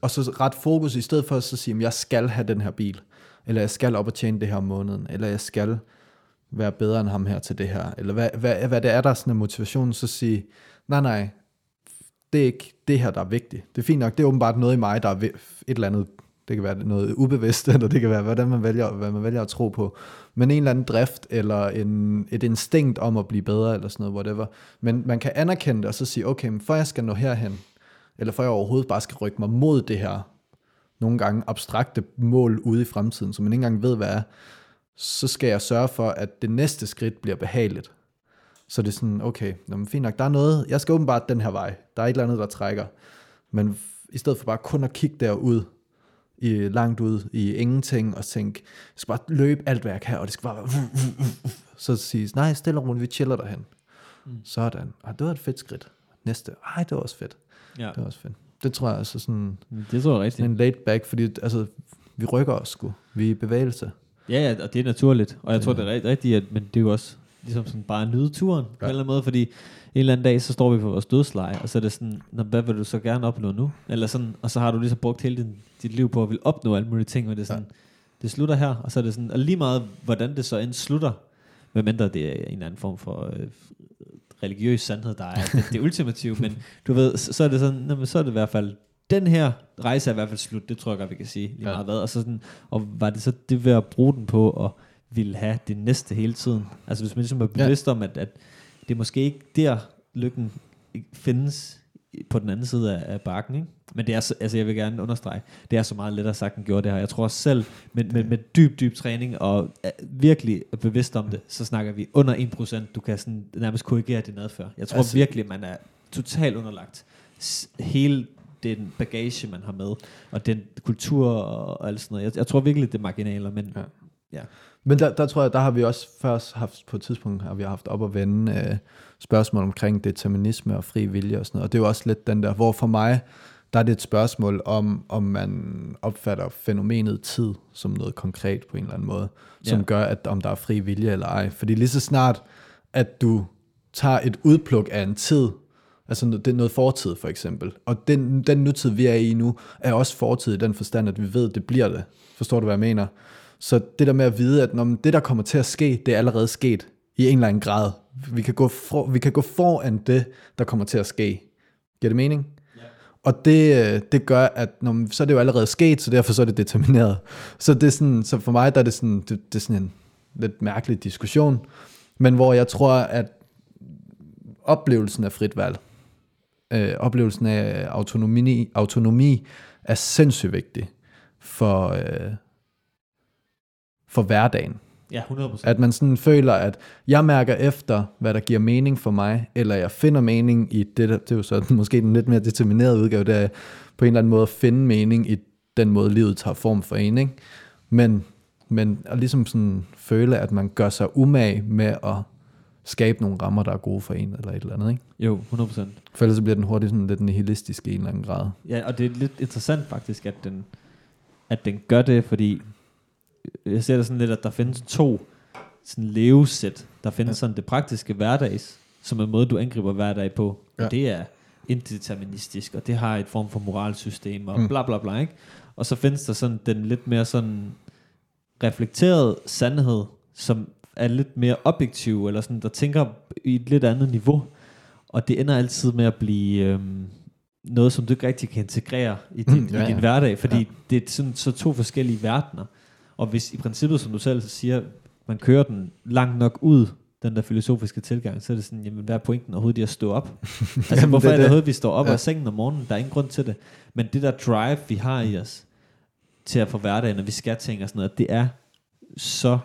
og så ret fokus, i stedet for at så sige, at jeg skal have den her bil, eller jeg skal op og tjene det her om måneden, eller jeg skal være bedre end ham her til det her, eller hvad, hvad, hvad det er, der er sådan en motivation, så sige, nej, nej, det er ikke det her, der er vigtigt. Det er fint nok, det er åbenbart noget i mig, der er et eller andet, det kan være noget ubevidst, eller det kan være, hvordan man vælger, hvad man vælger at tro på. Men en eller anden drift, eller en, et instinkt om at blive bedre, eller sådan noget, whatever. Men man kan anerkende det, og så sige, okay, men for jeg skal nå herhen, eller for jeg overhovedet bare skal rykke mig mod det her, nogle gange abstrakte mål ude i fremtiden, som man ikke engang ved, hvad er, så skal jeg sørge for, at det næste skridt bliver behageligt. Så det er sådan, okay, nå, men fint nok, der er noget, jeg skal åbenbart den her vej, der er et eller andet, der trækker. Men i stedet for bare kun at kigge derud, i, langt ud i ingenting, og tænke, jeg skal bare løbe alt, hvad jeg kan, og det skal bare være, så sige, nej, stille og roligt, vi chiller derhen. Mm. Sådan, ah, det var et fedt skridt. Næste, ej, det var også fedt. ja, Det var også fedt. Det tror jeg altså sådan, det tror jeg rigtigt. en laid back, fordi altså, vi rykker os sgu. Vi er i bevægelse. Ja, ja, og det er naturligt. Og jeg Ja. tror, det er rigt- rigtigt, at, men det er jo også ligesom sådan bare nyde turen ja. på en eller anden måde, fordi en eller anden dag, så står vi på vores dødsleje, og så er det sådan, hvad vil du så gerne opnå nu? Eller sådan, og så har du ligesom brugt hele din, dit liv på at vil opnå alle mulige ting, og det er sådan, ja. det slutter her, og så er det sådan, og lige meget, hvordan det så end slutter, medmindre det er en eller anden form for øh, religiøs sandhed, der er det, det ultimative, men du ved, så, så er det sådan, nå, men så er det i hvert fald, den her rejse er i hvert fald slut, det tror jeg godt, vi kan sige, lige Ja. meget hvad, og, så sådan, og var det så det ved at bruge den på at ville have det næste hele tiden? Altså hvis man ligesom er bevidst ja. om, at, at det er måske ikke der, lykken findes på den anden side af, af bakken, ikke? Men det er, så, altså jeg vil gerne understrege, det er så meget lettere sagt end gjort det her. Jeg tror også selv, med, med, med dyb, dyb træning og er virkelig bevidst om det, så snakker vi under 1%, du kan sådan nærmest korrigere din adfærd. Jeg tror Altså- virkelig, man er totalt underlagt hele den bagage, man har med, og den kultur og alt sådan noget. Jeg, jeg tror virkelig, det er marginaler, men Ja. ja. Men der, der tror jeg, der har vi også først haft, på et tidspunkt har vi haft op at vende øh, spørgsmål omkring determinisme og fri vilje og sådan noget. Og det er jo også lidt den der, hvor for mig, der er det et spørgsmål om, om man opfatter fænomenet tid som noget konkret på en eller anden måde, som Ja. gør, at om der er fri vilje eller ej. Fordi lige så snart, at du tager et udpluk af en tid, altså det er noget fortid for eksempel, og den, den nutid, vi er i nu, er også fortid i den forstand, at vi ved, det bliver det. Forstår du, hvad jeg mener? Så det der med at vide, at når det, der kommer til at ske, det er allerede sket i en eller anden grad. Vi kan gå, for, vi kan gå foran det, der kommer til at ske. Giver det mening? Ja. Og det, øh, det gør, at når, så er det jo allerede sket, så derfor så er det determineret. Så, det er sådan, så for mig der er det sådan, det, det er sådan en lidt mærkelig diskussion, men hvor jeg tror, at oplevelsen af frit valg, øh, oplevelsen af autonomi, autonomi er sindssygt vigtig for, øh, for hverdagen. Ja, 100%. At man sådan føler, at jeg mærker efter, hvad der giver mening for mig, eller jeg finder mening i det, der, det er jo så måske den lidt mere determinerede udgave, der er på en eller anden måde at finde mening i den måde, livet tager form for en, ikke? Men, men at ligesom sådan føle, at man gør sig umage med at skabe nogle rammer, der er gode for en, eller et eller andet, ikke? Jo, 100%. For ellers så bliver den hurtigt sådan lidt nihilistisk i en eller anden grad. Ja, og det er lidt interessant faktisk, at den, at den gør det, fordi jeg ser det sådan lidt, at der findes to sådan levesæt. Der findes Ja. sådan det praktiske hverdags, som er en måde, du angriber hverdag på. Ja. Og det er indeterministisk, og det har et form for moralsystem, og Mm. bla bla bla, ikke? Og så findes der sådan den lidt mere sådan reflekteret sandhed, som er lidt mere objektiv, eller sådan, der tænker i et lidt andet niveau. Og det ender altid med at blive øhm, noget, som du ikke rigtig kan integrere i din, Mm, ja, ja, i din hverdag, fordi ja. det er sådan, så to forskellige verdener. Og hvis i princippet, som du selv siger, man kører den langt nok ud, den der filosofiske tilgang, så er det sådan, jamen hvad er pointen overhovedet i at stå op? altså Jamen, hvorfor det er det det. overhovedet, vi står op Ja. af sengen om morgenen? Der er ingen grund til det. Men det der drive, vi har i os, til at få hverdagen, når vi skal ting og sådan noget, det er så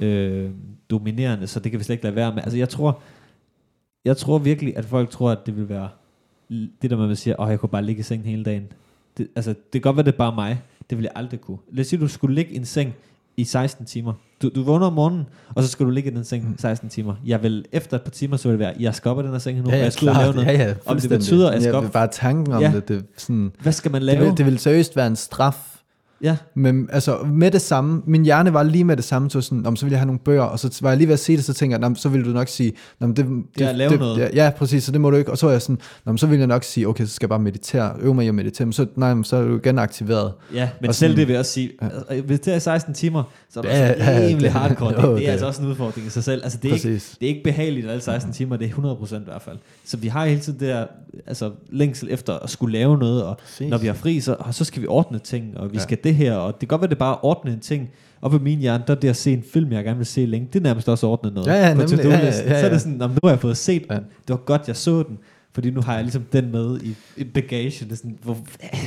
øh, dominerende, så det kan vi slet ikke lade være med. Altså jeg tror, jeg tror virkelig, at folk tror, at det vil være det der med, at man siger, åh, jeg kunne bare ligge i sengen hele dagen. Det, altså, det kan godt være, det er bare mig. Det vil jeg aldrig kunne. Lad os sige, du skulle ligge i en seng i 16 timer. Du, du vågner om morgenen, og så skal du ligge i den seng 16 timer. Jeg vil efter et par timer, så vil det være, jeg skal op af den her seng nu, Ja, og ja, jeg skal ud og lave noget. Ja, ja, Om det betyder, at jeg skal ja, op. Bare tanken om Ja. det, det, sådan, Hvad skal man det, lave? vil, det vil seriøst være en straf. Ja, Men altså med det samme, min hjerne var lige med det samme, så sådan, om så ville jeg have nogle bøger, og så var jeg lige ved at sige det, så tænker jeg, "Nå, så ville du nok sige, "Nå, det, det, at lave det, noget." Ja, ja, præcis, så det må du ikke, og så var jeg sådan, "Nå, så ville jeg nok sige, okay, så skal jeg bare meditere, øve mig i at meditere, men så, nej, men så er du igen aktiveret. ja, men Og selv sådan- det vil jeg også sige, altså, hvis det er 16 timer, så er det Ja, altså ja, ja, rimelig det- hardcore. Det, det det- er altså også en udfordring i sig selv. Altså, det er, ikke, Præcis. det er ikke behageligt alle 16 timer, det er 100% i hvert fald. Så vi har hele tiden det der altså, længsel efter at skulle lave noget, og Præcis. når vi har fri, så, og så skal vi ordne ting, og vi Ja. ja. skal det her, og det kan godt være, det er bare at ordne en ting. Og på min hjerne, der er det at se en film, jeg gerne vil se længe, det er nærmest også at ordne noget. Ja, ja, nemlig. to-do-listen. Ja, ja, ja, Så er ja. det sådan, "Nå, men nu har jeg fået set Ja. den. Det var godt, jeg så den. Fordi nu har jeg ligesom den med i, i bagage. Det er sådan, hvor,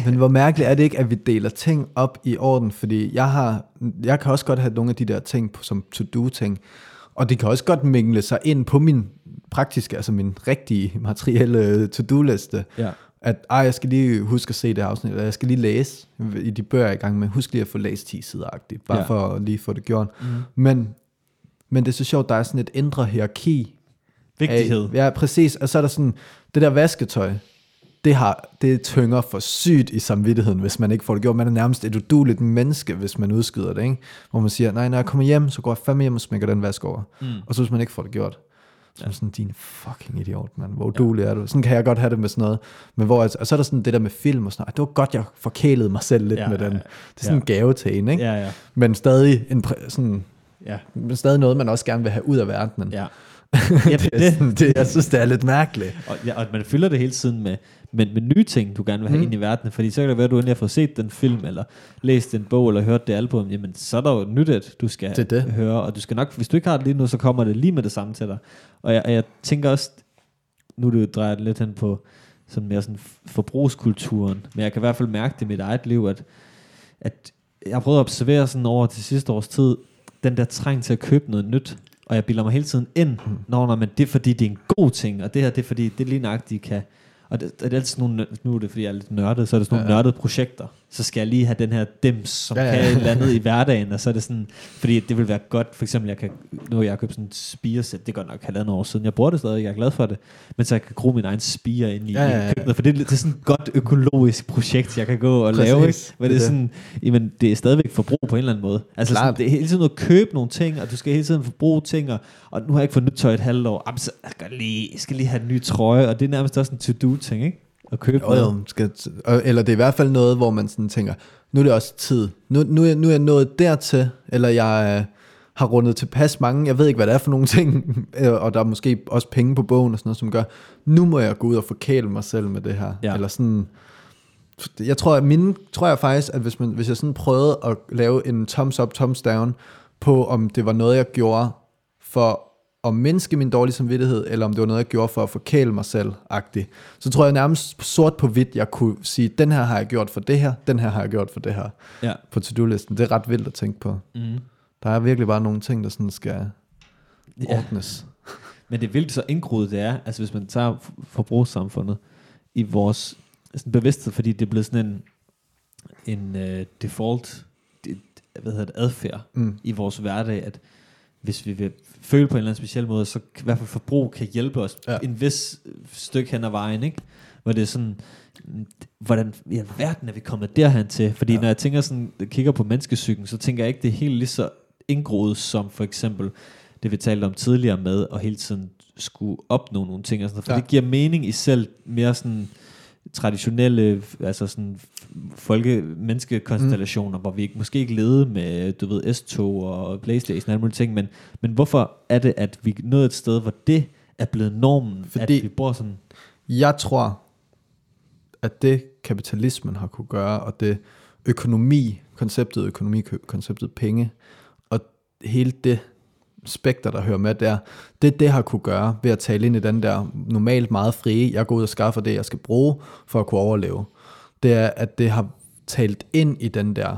Men hvor mærkeligt er det ikke, at vi deler ting op i orden? Fordi jeg har, jeg kan også godt have nogle af de der ting på, som to-do-ting, og det kan også godt mingle sig ind på min praktiske, altså min rigtige materielle to-do-liste. ja. At ej, jeg skal lige huske at se det afsnit, eller jeg skal lige læse i de bøger, jeg er i gang med. Husk lige at få læst 10 sider agtigt, bare Ja. for at lige få det gjort. Mm. Men, men det er så sjovt, der er sådan et indre hierarki Vigtighed. af, ja, præcis. Og så er der sådan, det der vasketøj, det, har, det tynger for sygt i samvittigheden, hvis man ikke får det gjort. Man er nærmest et uduligt menneske, hvis man udskyder det, ikke? Hvor man siger, nej, når jeg kommer hjem, så går jeg fandme hjem og smækker den vask over. Mm. Og så hvis man ikke får det gjort, er man sådan, din fucking idiot, mand. Hvor udulig er du? Sådan kan jeg godt have det med sådan noget. Men hvor, og så er der sådan det der med film og sådan noget. "Ej, Det var godt, jeg forkælede mig selv lidt Ja, ja, med ja, den. ja. Det er sådan en gave til en, ikke? Ja, ja. Men stadig, en, præ- sådan, Ja, men stadig noget, man også gerne vil have ud af verdenen. ja. ja det, det, det, jeg synes, det er lidt mærkeligt. og, ja, og man fylder det hele tiden med, med, med nye ting, du gerne vil have Mm. mm. ind i verden. Fordi så kan det være, at du endelig har fået set den film, eller læst en bog, eller hørt det album. Jamen, så er der jo nyt, at du skal Det det. høre. Og du skal nok, hvis du ikke har det lige nu, så kommer det lige med det samme til dig. Og jeg, og jeg tænker også, nu det jo drejet lidt hen på sådan mere sådan forbrugskulturen, men jeg kan i hvert fald mærke det i mit eget liv, at, at jeg har prøvet at observere sådan over til sidste års tid, den der træng til at købe noget nyt, og jeg bilder mig hele tiden ind, Mm. når, når men det er fordi, det er en god ting, og det her, det er fordi, det lige nøjagtigt kan, og det, det er altid sådan nogle, nu er det fordi, jeg er lidt nørdet, så er det sådan nogle Ja, ja. nørdede projekter, så skal jeg lige have den her dims, som Ja, ja, kan et eller andet i hverdagen, og så er det sådan, fordi det vil være godt, for eksempel, jeg kan, nu har jeg købt sådan et spiresæt, det er godt nok halvandet år siden, jeg bruger det stadig, jeg er glad for det, men så jeg kan gro min egen spire ind i, Ja, ja, ja, køkkenet, for det, er- det er sådan et godt økologisk projekt, jeg kan gå og Præcis, lave, ikke? Men det er sådan, jamen, det er stadigvæk forbrug på en eller anden måde. Altså sådan, det er hele tiden at købe nogle ting, og du skal hele tiden forbruge ting, og, og nu har jeg ikke fået nyt tøj et halvt år, Jamen, så jeg, skal lige, jeg skal lige have en ny trøje, og det er nærmest også en to-do-ting, ikke? At købe Jo, jo, skal, eller det er i hvert fald noget, hvor man sådan tænker, nu er det også tid. Nu, nu, er, nu er jeg nået dertil, eller jeg øh, har rundet tilpas mange, jeg ved ikke, hvad det er for nogle ting, øh, og der er måske også penge på bogen og sådan noget, som gør, nu må jeg gå ud og forkæle mig selv med det her. Ja. Eller sådan, jeg tror, at mine, tror jeg faktisk, at hvis, man, hvis jeg sådan prøvede at lave en thumbs up, thumbs down, på om det var noget, jeg gjorde for at mindske min dårlige samvittighed, eller om det var noget, jeg gjorde for at forkæle mig selv, agtigt. Så tror jeg nærmest sort på hvidt, jeg kunne sige, den her har jeg gjort for det her, den her har jeg gjort for det her, Ja. på to-do-listen. Det er ret vildt at tænke på. Mm. Der er virkelig bare nogle ting, der sådan skal ja. ordnes. Men det er vildt så indgroet det er, altså hvis man tager forbrugssamfundet i vores sådan bevidsthed, fordi det er blevet sådan en, en uh, default det, hvad hedder det, adfærd Mm. i vores hverdag, at hvis vi vil føle på en eller anden speciel måde, så i hvert fald forbrug kan hjælpe os Ja. ja. en vis stykke hen ad vejen, ikke? Hvor det er sådan, hvordan i alverden er vi kommet derhen til? Fordi Ja. ja. når jeg tænker sådan, kigger på menneskesyken, så tænker jeg ikke, det er helt lige så indgroet som for eksempel det vi talte om tidligere med, at hele tiden skulle opnå nogle ting. Og sådan, noget. for Ja. ja. det giver mening i selv mere sådan traditionelle, altså sådan folke menneskekonstellationer, mm. hvor vi ikke, måske ikke levede med, du ved, S-tog og Playstation og alle mulige ting, men, men hvorfor er det, at vi nåede et sted, hvor det er blevet normen, Fordi- at vi bor sådan, Jeg tror, at det kapitalismen har kunne gøre, og det økonomi, konceptet økonomi, konceptet penge, og hele det spekter, der hører med der, det det har kunne gøre ved at tale ind i den der normalt meget frie, jeg går ud og skaffer det, jeg skal bruge for at kunne overleve, det er, at det har talt ind i den der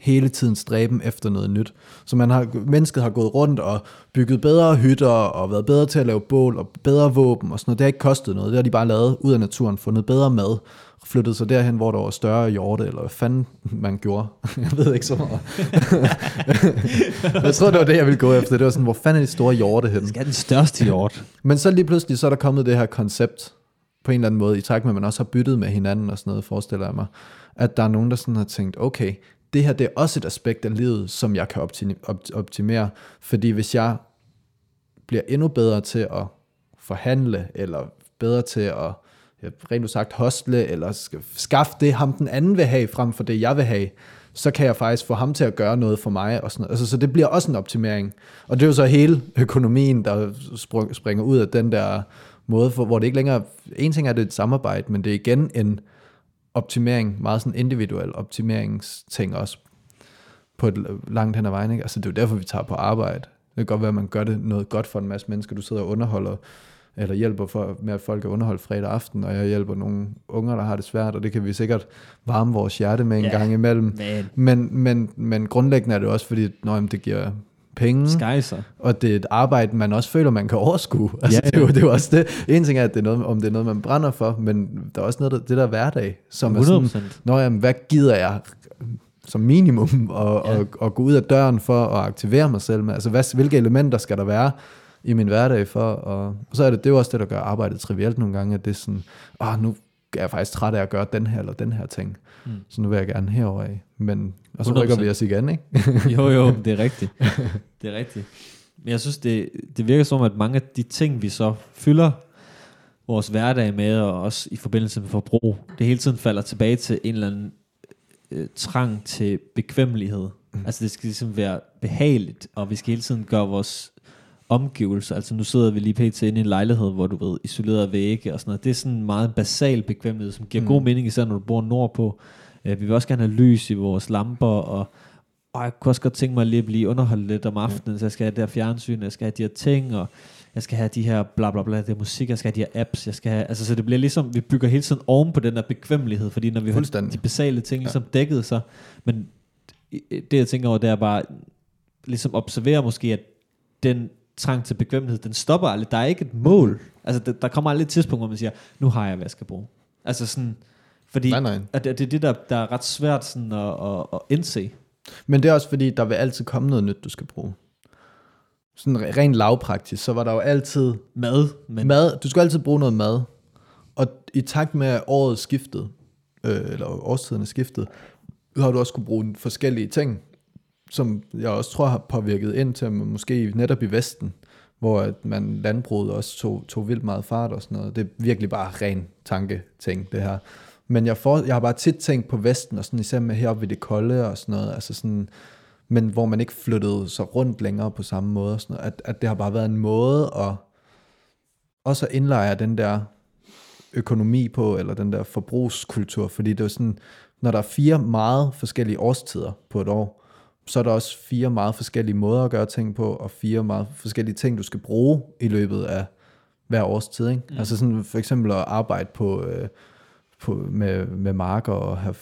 hele tiden stræben efter noget nyt. Så man har, mennesket har gået rundt og bygget bedre hytter og været bedre til at lave bål og bedre våben og sådan noget. Det har ikke kostet noget. Det har de bare lavet ud af naturen, fundet bedre mad, flyttet sig derhen, hvor der var større hjorte, eller hvad fanden man gjorde. Jeg ved ikke så meget. jeg tror, det var det, jeg ville gå efter. Det var sådan, hvor fanden er de store hjorte hen? Skal den største hjort? Men så lige pludselig, så er der kommet det her koncept, på en eller anden måde, i takt med, at man også har byttet med hinanden og sådan noget, forestiller jeg mig, at der er nogen, der sådan har tænkt, okay, det her det er også et aspekt af livet, som jeg kan optimere, fordi hvis jeg bliver endnu bedre til at forhandle, eller bedre til at rent sagt hostle, eller skaffe det, ham den anden vil have, frem for det, jeg vil have, så kan jeg faktisk få ham til at gøre noget for mig. Og sådan noget. Altså, så det bliver også en optimering. Og det er jo så hele økonomien, der springer ud af den der måde, for, hvor det ikke længere, en ting er det et samarbejde, men det er igen en optimering, meget sådan individuel optimeringsting også, på et langt hen ad vejen. Ikke? Altså det er jo derfor, vi tager på arbejde. Det kan godt være, at man gør det noget godt for en masse mennesker. Du sidder og underholder, eller hjælper for, med, at folk er underholdt fredag aften, og jeg hjælper nogle unger, der har det svært, og det kan vi sikkert varme vores hjerte med en ja, gang imellem. Man. Men, men, men grundlæggende er det også, fordi når det giver penge, Skejser. og det er et arbejde, man også føler, man kan overskue. Altså, ja, ja. Det, er jo, det er jo også det. En ting er, at det er noget, om det er noget, man brænder for, men der er også noget, der, det der hverdag, som 100%. er sådan, Nå, jamen, hvad gider jeg som minimum at, ja. at, at gå ud af døren for at aktivere mig selv med? Altså, hvad, hvilke elementer skal der være i min hverdag for? Og, og så er det, det er jo også det, der gør arbejdet trivielt nogle gange, at det er sådan, åh, nu er jeg faktisk træt af at gøre den her eller den her ting. Mm. Så nu vil jeg gerne herover af. Men, og så 100%. rykker vi os igen, ikke? jo, jo, det er rigtigt. Det er rigtigt. Men jeg synes, det, det virker som, at mange af de ting, vi så fylder vores hverdag med, og også i forbindelse med forbrug, det hele tiden falder tilbage til en eller anden øh, trang til bekvemmelighed. Mm. Altså det skal ligesom være behageligt, og vi skal hele tiden gøre vores omgivelser. Altså nu sidder vi lige pt. inde i en lejlighed, hvor du ved, isoleret vægge og sådan noget. Det er sådan en meget basal bekvemmelighed, som giver mm. god mening, især når du bor nordpå. Uh, vi vil også gerne have lys i vores lamper, og, og jeg kunne også godt tænke mig lige at blive underholdt lidt om aftenen, mm. så jeg skal have det her fjernsyn, jeg skal have de her ting, og jeg skal have de her bla bla bla, det er musik, jeg skal have de her apps, jeg skal have, altså så det bliver ligesom, vi bygger hele tiden oven på den der bekvemmelighed, fordi når vi har de basale ting ligesom ja. dækket så, men det jeg tænker over, det er bare, ligesom observere måske, at den trang til bekvemmelighed, den stopper aldrig. Der er ikke et mål. Altså, der, der kommer aldrig et tidspunkt, hvor man siger, nu har jeg, hvad jeg skal bruge. Altså sådan, fordi nej, nej. At det, det er det, der, der er ret svært sådan at, at, at indse. Men det er også fordi, der vil altid komme noget nyt, du skal bruge. Sådan rent lavpraktisk, så var der jo altid... Mad. Men... Mad. Du skal altid bruge noget mad. Og i takt med, at året skiftede, øh, eller årstiden er skiftet, har du også kunne bruge forskellige ting som jeg også tror har påvirket ind til, måske netop i Vesten, hvor at man landbruget også tog, tog vildt meget fart og sådan noget. Det er virkelig bare ren tanketing, det her. Men jeg, får, jeg har bare tit tænkt på Vesten, og sådan især med heroppe ved det kolde og sådan noget, altså sådan, men hvor man ikke flyttede sig rundt længere på samme måde, og sådan noget, at, at det har bare været en måde at også at indlejre den der økonomi på, eller den der forbrugskultur, fordi det er sådan, når der er fire meget forskellige årstider på et år, så er der også fire meget forskellige måder at gøre ting på, og fire meget forskellige ting, du skal bruge i løbet af hver års tid. Ikke? Mm. Altså sådan for eksempel at arbejde på, øh, på, med, med marker og have,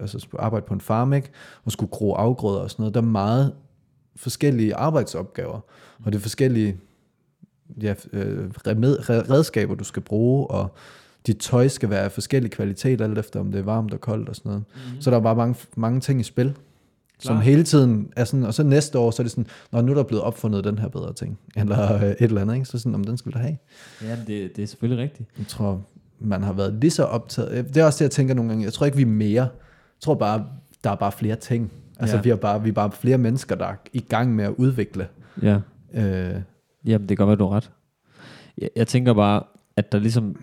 altså arbejde på en farm, ikke? og skulle gro afgrøder og sådan noget. Der er meget forskellige arbejdsopgaver, og det er forskellige ja, øh, redskaber, du skal bruge, og dit tøj skal være af forskellige kvaliteter, alt efter om det er varmt og koldt og sådan noget. Mm. Så der er bare mange, mange ting i spil. Klar. som hele tiden er sådan, og så næste år, så er det sådan, når nu er der blevet opfundet den her bedre ting, eller øh, et eller andet, ikke? så sådan, om den skal du have. Ja, det, det er selvfølgelig rigtigt. Jeg tror, man har været lige så optaget, øh, det er også det, jeg tænker nogle gange, jeg tror ikke, vi er mere, jeg tror bare, der er bare flere ting. Altså, ja. vi, er bare, vi er bare flere mennesker, der er i gang med at udvikle. Ja. Øh. Jamen, det kan godt være, du har ret. Jeg, jeg tænker bare, at der ligesom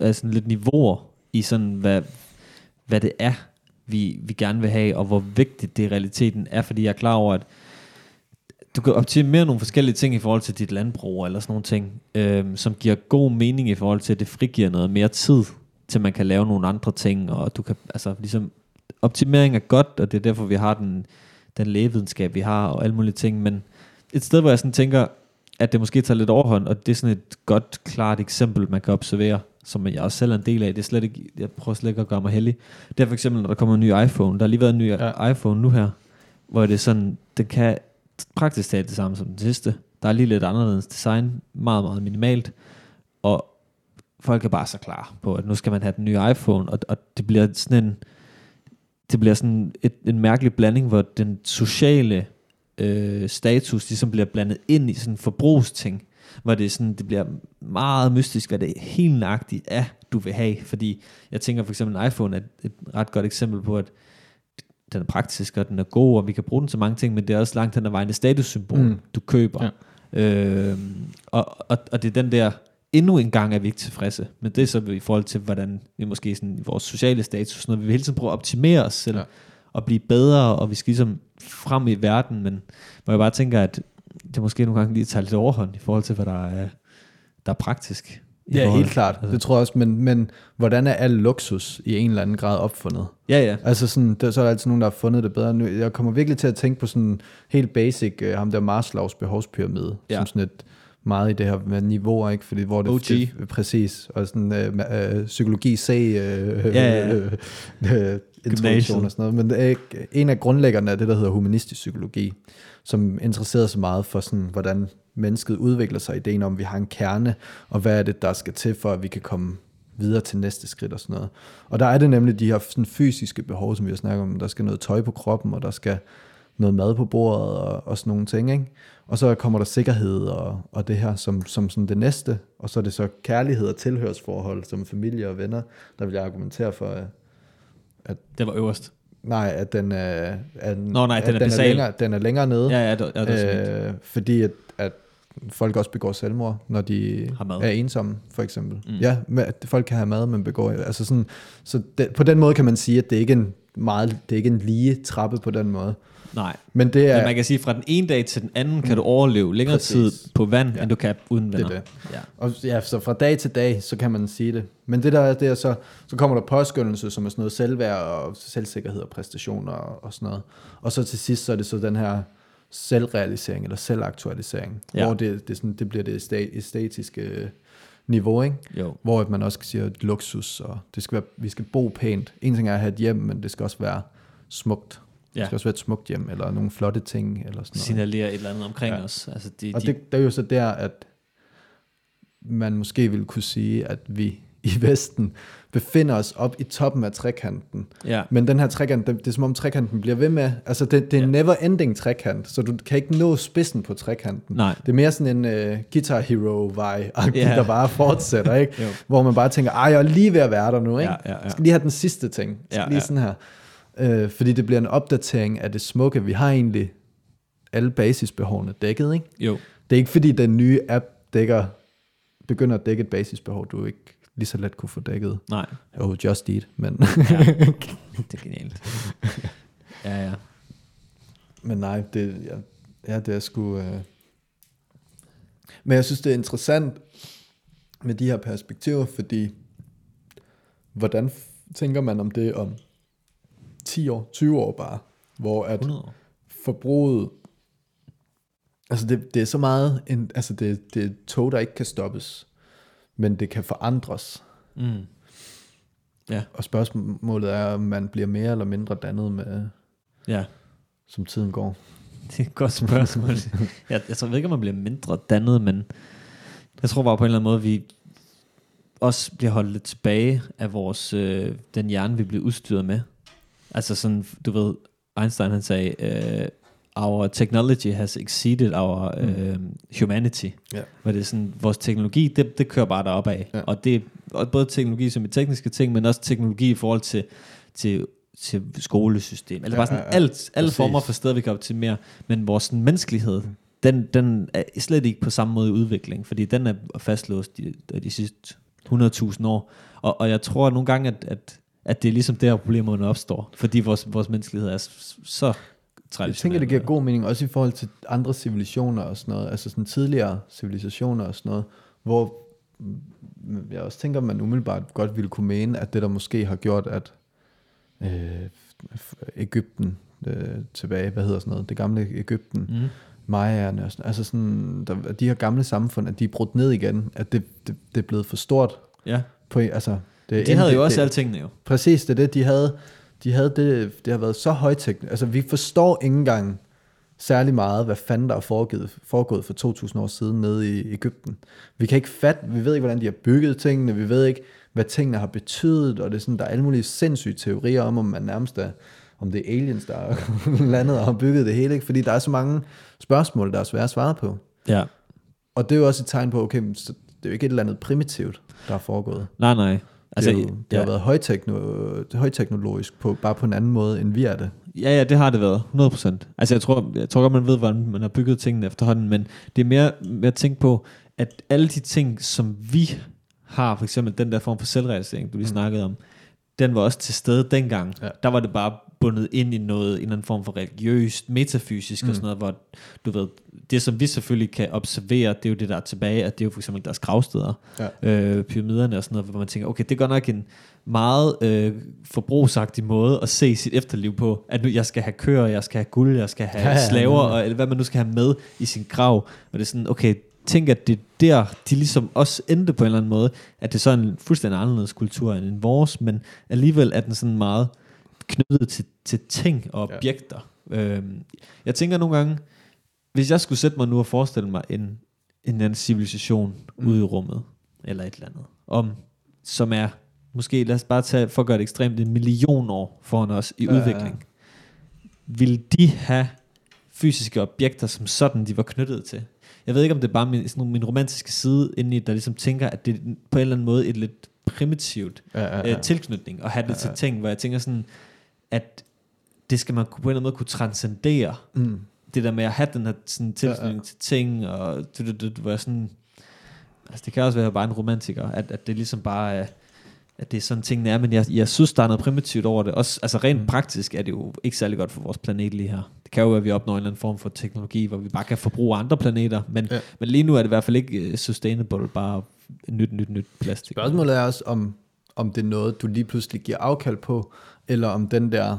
er sådan lidt niveauer i sådan, hvad, hvad det er, vi, vi gerne vil have, og hvor vigtigt det i realiteten er, fordi jeg er klar over, at du kan optimere nogle forskellige ting i forhold til dit landbrug, eller sådan nogle ting, øhm, som giver god mening i forhold til, at det frigiver noget mere tid, til man kan lave nogle andre ting, og du kan, altså ligesom, optimering er godt, og det er derfor, vi har den, den lægevidenskab, vi har, og alle mulige ting, men et sted, hvor jeg sådan tænker, at det måske tager lidt overhånd, og det er sådan et godt, klart eksempel, man kan observere, som jeg også selv er en del af. Det er slet ikke, jeg prøver slet ikke at gøre mig heldig. Det er for eksempel, når der kommer en ny iPhone. Der har lige været en ny Ja. iPhone nu her, hvor det er sådan, det kan praktisk talt det samme som den sidste. Der er lige lidt anderledes design, meget, meget minimalt, og folk er bare så klar på, at nu skal man have den nye iPhone, og, og det bliver sådan en, det bliver sådan et, en mærkelig blanding, hvor den sociale øh, status ligesom bliver blandet ind i sådan en forbrugsting, hvor det, sådan, det bliver meget mystisk, hvad det helt nøjagtigt er, du vil have. Fordi jeg tænker for eksempel, en iPhone er et ret godt eksempel på, at den er praktisk, og den er god, og vi kan bruge den til mange ting, men det er også langt hen ad vejen et statussymbol, Mm. du køber. Ja. Øh, og, og, og det er den der, endnu en gang er vi ikke tilfredse, men det er så i forhold til, hvordan vi måske sådan, i vores sociale status, når vi vil hele tiden prøve at optimere os selv, ja. og blive bedre, og vi skal ligesom frem i verden, men hvor jeg bare tænker, at det måske nogle gange lige tager lidt overhånd i forhold til, hvad der er, der er praktisk. Ja, forhold- helt klart. Altså, Det tror jeg også, men, men hvordan er al luksus i en eller anden grad opfundet? ja, ja. Altså sådan, der, så er der altid nogen, der har fundet det bedre. Nu, jeg kommer virkelig til at tænke på sådan helt basic, uh, ham der Maslows behovspyramide, ja. Som sådan et meget i det her med niveauer, ikke? Fordi hvor det, OG. det præcis, og sådan uh, uh, psykologi C, uh, Ja, ja. uh, uh, introduktion og sådan noget. Men det er ikke- en af grundlæggerne er det, der hedder humanistisk psykologi, som interesserer sig meget for sådan, hvordan mennesket udvikler sig, ideen om, at vi har en kerne, og hvad er det, der skal til, for at vi kan komme videre til næste skridt og sådan noget. Og der er det nemlig de her sådan fysiske behov, som vi har snakket om. Der skal noget tøj på kroppen, og der skal noget mad på bordet og, og sådan nogle ting. Ikke? Og så kommer der sikkerhed og, og det her som, som sådan det næste. Og så er det så kærlighed og tilhørsforhold som familie og venner, der vil jeg argumentere for, at Det var øverst. nej, at den er, at, Nå, nej, at den er den, er længere, den er længere nede. Ja, ja, det, ja, det er øh, fordi at, at folk også begår selvmord, når de er ensomme, for eksempel. Mm. Ja, folk kan have mad, men begår altså sådan, så det, på den måde kan man sige, at det ikke er en meget, det er ikke en lige trappe på den måde. Nej, Men det er, men man kan sige, fra den ene dag til den anden, kan du overleve længere Præcis. tid på vand, Ja. end du kan uden det er det. Ja. Og ja, så fra dag til dag, så kan man sige det. Men det der er, det er så, så kommer der påskyndelse, som er sådan noget selvværd og selvsikkerhed og præstationer og, og sådan noget. Og så til sidst, så er det så den her selvrealisering eller selvaktualisering, Ja. hvor det, det, sådan, det bliver det æstetiske øh, niveau, ikke? Jo. hvor at man også siger at luksus, og det skal være, vi skal bo pænt. En ting er at have et hjem, men det skal også være smukt. Det Ja. skal også være et smukt hjem, eller nogle flotte ting, eller sådan noget. Signalerer et eller andet omkring Ja. os. Altså, de, Og de, det, det er jo så der, at man måske ville kunne sige, at vi i Vesten befinder os op i toppen af trekanten. ja. Men den her trekant, det, det er som om trekanten bliver ved med, altså det, det er en Ja. never ending trekant, så du kan ikke nå spidsen på trekanten. Nej. Det er mere sådan en uh, Guitar Hero-vej, Ja. der bare fortsætter, ikke? Hvor man bare tænker, ej, jeg er lige ved at være der nu, ikke? Ja, ja, ja. Jeg skal lige have den sidste ting. Jeg skal Ja, lige ja. sådan her. Øh, fordi det bliver en opdatering af det smukke. Vi har egentlig alle basisbehovene dækket, ikke? Jo. Det er ikke fordi, den nye app dækker, begynder at dække et basisbehov, du ikke lige så let kunne få dækket. Nej. Oh, Just Eat, men, Ja. det er genialt. Ja, ja. men nej, det, ja, ja, det er sgu... Øh... Men jeg synes, det er interessant med de her perspektiver, fordi hvordan tænker man om det om 10 år, 20 år bare, hvor at 100 år. forbruget, altså det, det er så meget, en, altså det, det er tog, der ikke kan stoppes, men det kan forandres. Mm. Ja, Og spørgsmålet er, om man bliver mere eller mindre dannet med, ja. som tiden går. Det er et godt spørgsmål. jeg, jeg tror ikke, om man bliver mindre dannet, men jeg tror bare på en eller anden måde, vi også bliver holdt lidt tilbage af vores, øh, den hjerne, vi bliver udstyret med. Altså sådan, du ved, Einstein han sagde, øh, our technology has exceeded our øh, humanity. Ja. Hvor det er sådan, vores teknologi, det, det kører bare derop af. Ja. Og det er både teknologi som i tekniske ting, men også teknologi i forhold til, til, til skolesystem. Eller Ja, bare sådan ja, ja. alt, alle Præcis. former for steder, vi kan optimere. Men vores sådan, menneskelighed, den, den er slet ikke på samme måde i udvikling, fordi den er fastlåst de, de sidste 100.000 år. Og, og jeg tror nogle gange, at, at, at det er ligesom der, problemerne opstår, fordi vores, vores menneskelighed er så traditionel. Jeg tænker, det giver god mening, også i forhold til andre civilisationer og sådan noget, altså sådan tidligere civilisationer og sådan noget, hvor jeg også tænker, man umiddelbart godt ville kunne mene, at det der måske har gjort, at øh, Ægypten øh, tilbage, hvad hedder sådan noget, det gamle Ægypten, Mm. Mayaerne og sådan, altså sådan, der, de her gamle samfund, at de er brudt ned igen, at det, det, det er blevet for stort. Ja. På, altså, det, De havde jo også det, altingene jo. Præcis, det er det, de havde. De havde det, det har været så højteknisk. Altså, vi forstår ikke engang særlig meget, hvad fanden der er foregået, foregået for 2000 år siden nede i Ægypten. Vi kan ikke fatte, vi ved ikke, hvordan de har bygget tingene, vi ved ikke, hvad tingene har betydet, og det er sådan, der er alle mulige sindssyge teorier om, om man nærmest er, om det er aliens, der er landet og har bygget det hele, ikke? fordi der er så mange spørgsmål, der er svære at svare på. Ja. Og det er jo også et tegn på, okay, det er jo ikke et eller andet primitivt, der er foregået. Nej, nej. Altså, det, jo, det ja. har været højtekno, højteknologisk på, bare på en anden måde, end vi er det. Ja, ja, det har det været. 100%. Altså, jeg tror, jeg tror godt, man ved, hvordan man har bygget tingene efterhånden, men det er mere med at tænke på, at alle de ting, som vi har, for eksempel den der form for selvrealisering, du lige mm. snakkede om, den var også til stede dengang. Ja. Der var det bare bundet ind i noget, en eller anden form for religiøst, metafysisk mm. og sådan noget, hvor du ved, det som vi selvfølgelig kan observere, det er jo det der er tilbage, at det er jo for eksempel deres gravsteder, ja. øh, pyramiderne og sådan noget, hvor man tænker, okay, det går nok en meget øh, forbrugsagtig måde at se sit efterliv på, at nu jeg skal have køer, jeg skal have guld, jeg skal have ja, slaver, ja, ja. og eller hvad man nu skal have med i sin grav, og det er sådan, okay, tænk, at det er der, de ligesom også endte på en eller anden måde, at det er sådan en fuldstændig anderledes kultur end vores, men alligevel er den sådan meget knyttet til, til ting og objekter. Ja. Øhm, jeg tænker nogle gange, hvis jeg skulle sætte mig nu og forestille mig en, en anden civilisation mm. ude i rummet, eller et eller andet, om, som er, måske lad os bare tage, for at gøre det ekstremt, en million år foran os i ja, udvikling. Vil de have fysiske objekter som sådan, de var knyttet til? Jeg ved ikke, om det er bare min, sådan min romantiske side inde i, der ligesom tænker, at det på en eller anden måde et lidt primitivt ja, ja, ja. Øh, tilknytning, at have det ja, ja. til ting, hvor jeg tænker sådan, at det skal man på en eller anden måde kunne transcendere. Mm. Det der med at have den her sådan, tilknytning ja, ja. til ting, og du, du, du, hvor jeg sådan, altså det kan også være bare en romantiker, at, at det ligesom bare er, at det er sådan tingene er, men jeg, jeg synes, der er noget primitivt over det. Også, altså rent mm. praktisk er det jo ikke særlig godt for vores planet lige her. Det kan jo være, at vi opnår en eller anden form for teknologi, hvor vi bare kan forbruge andre planeter, men, ja. men lige nu er det i hvert fald ikke øh, sustainable, bare nyt, nyt, nyt plastik. Spørgsmålet er også, om, om det er noget, du lige pludselig giver afkald på, eller om den der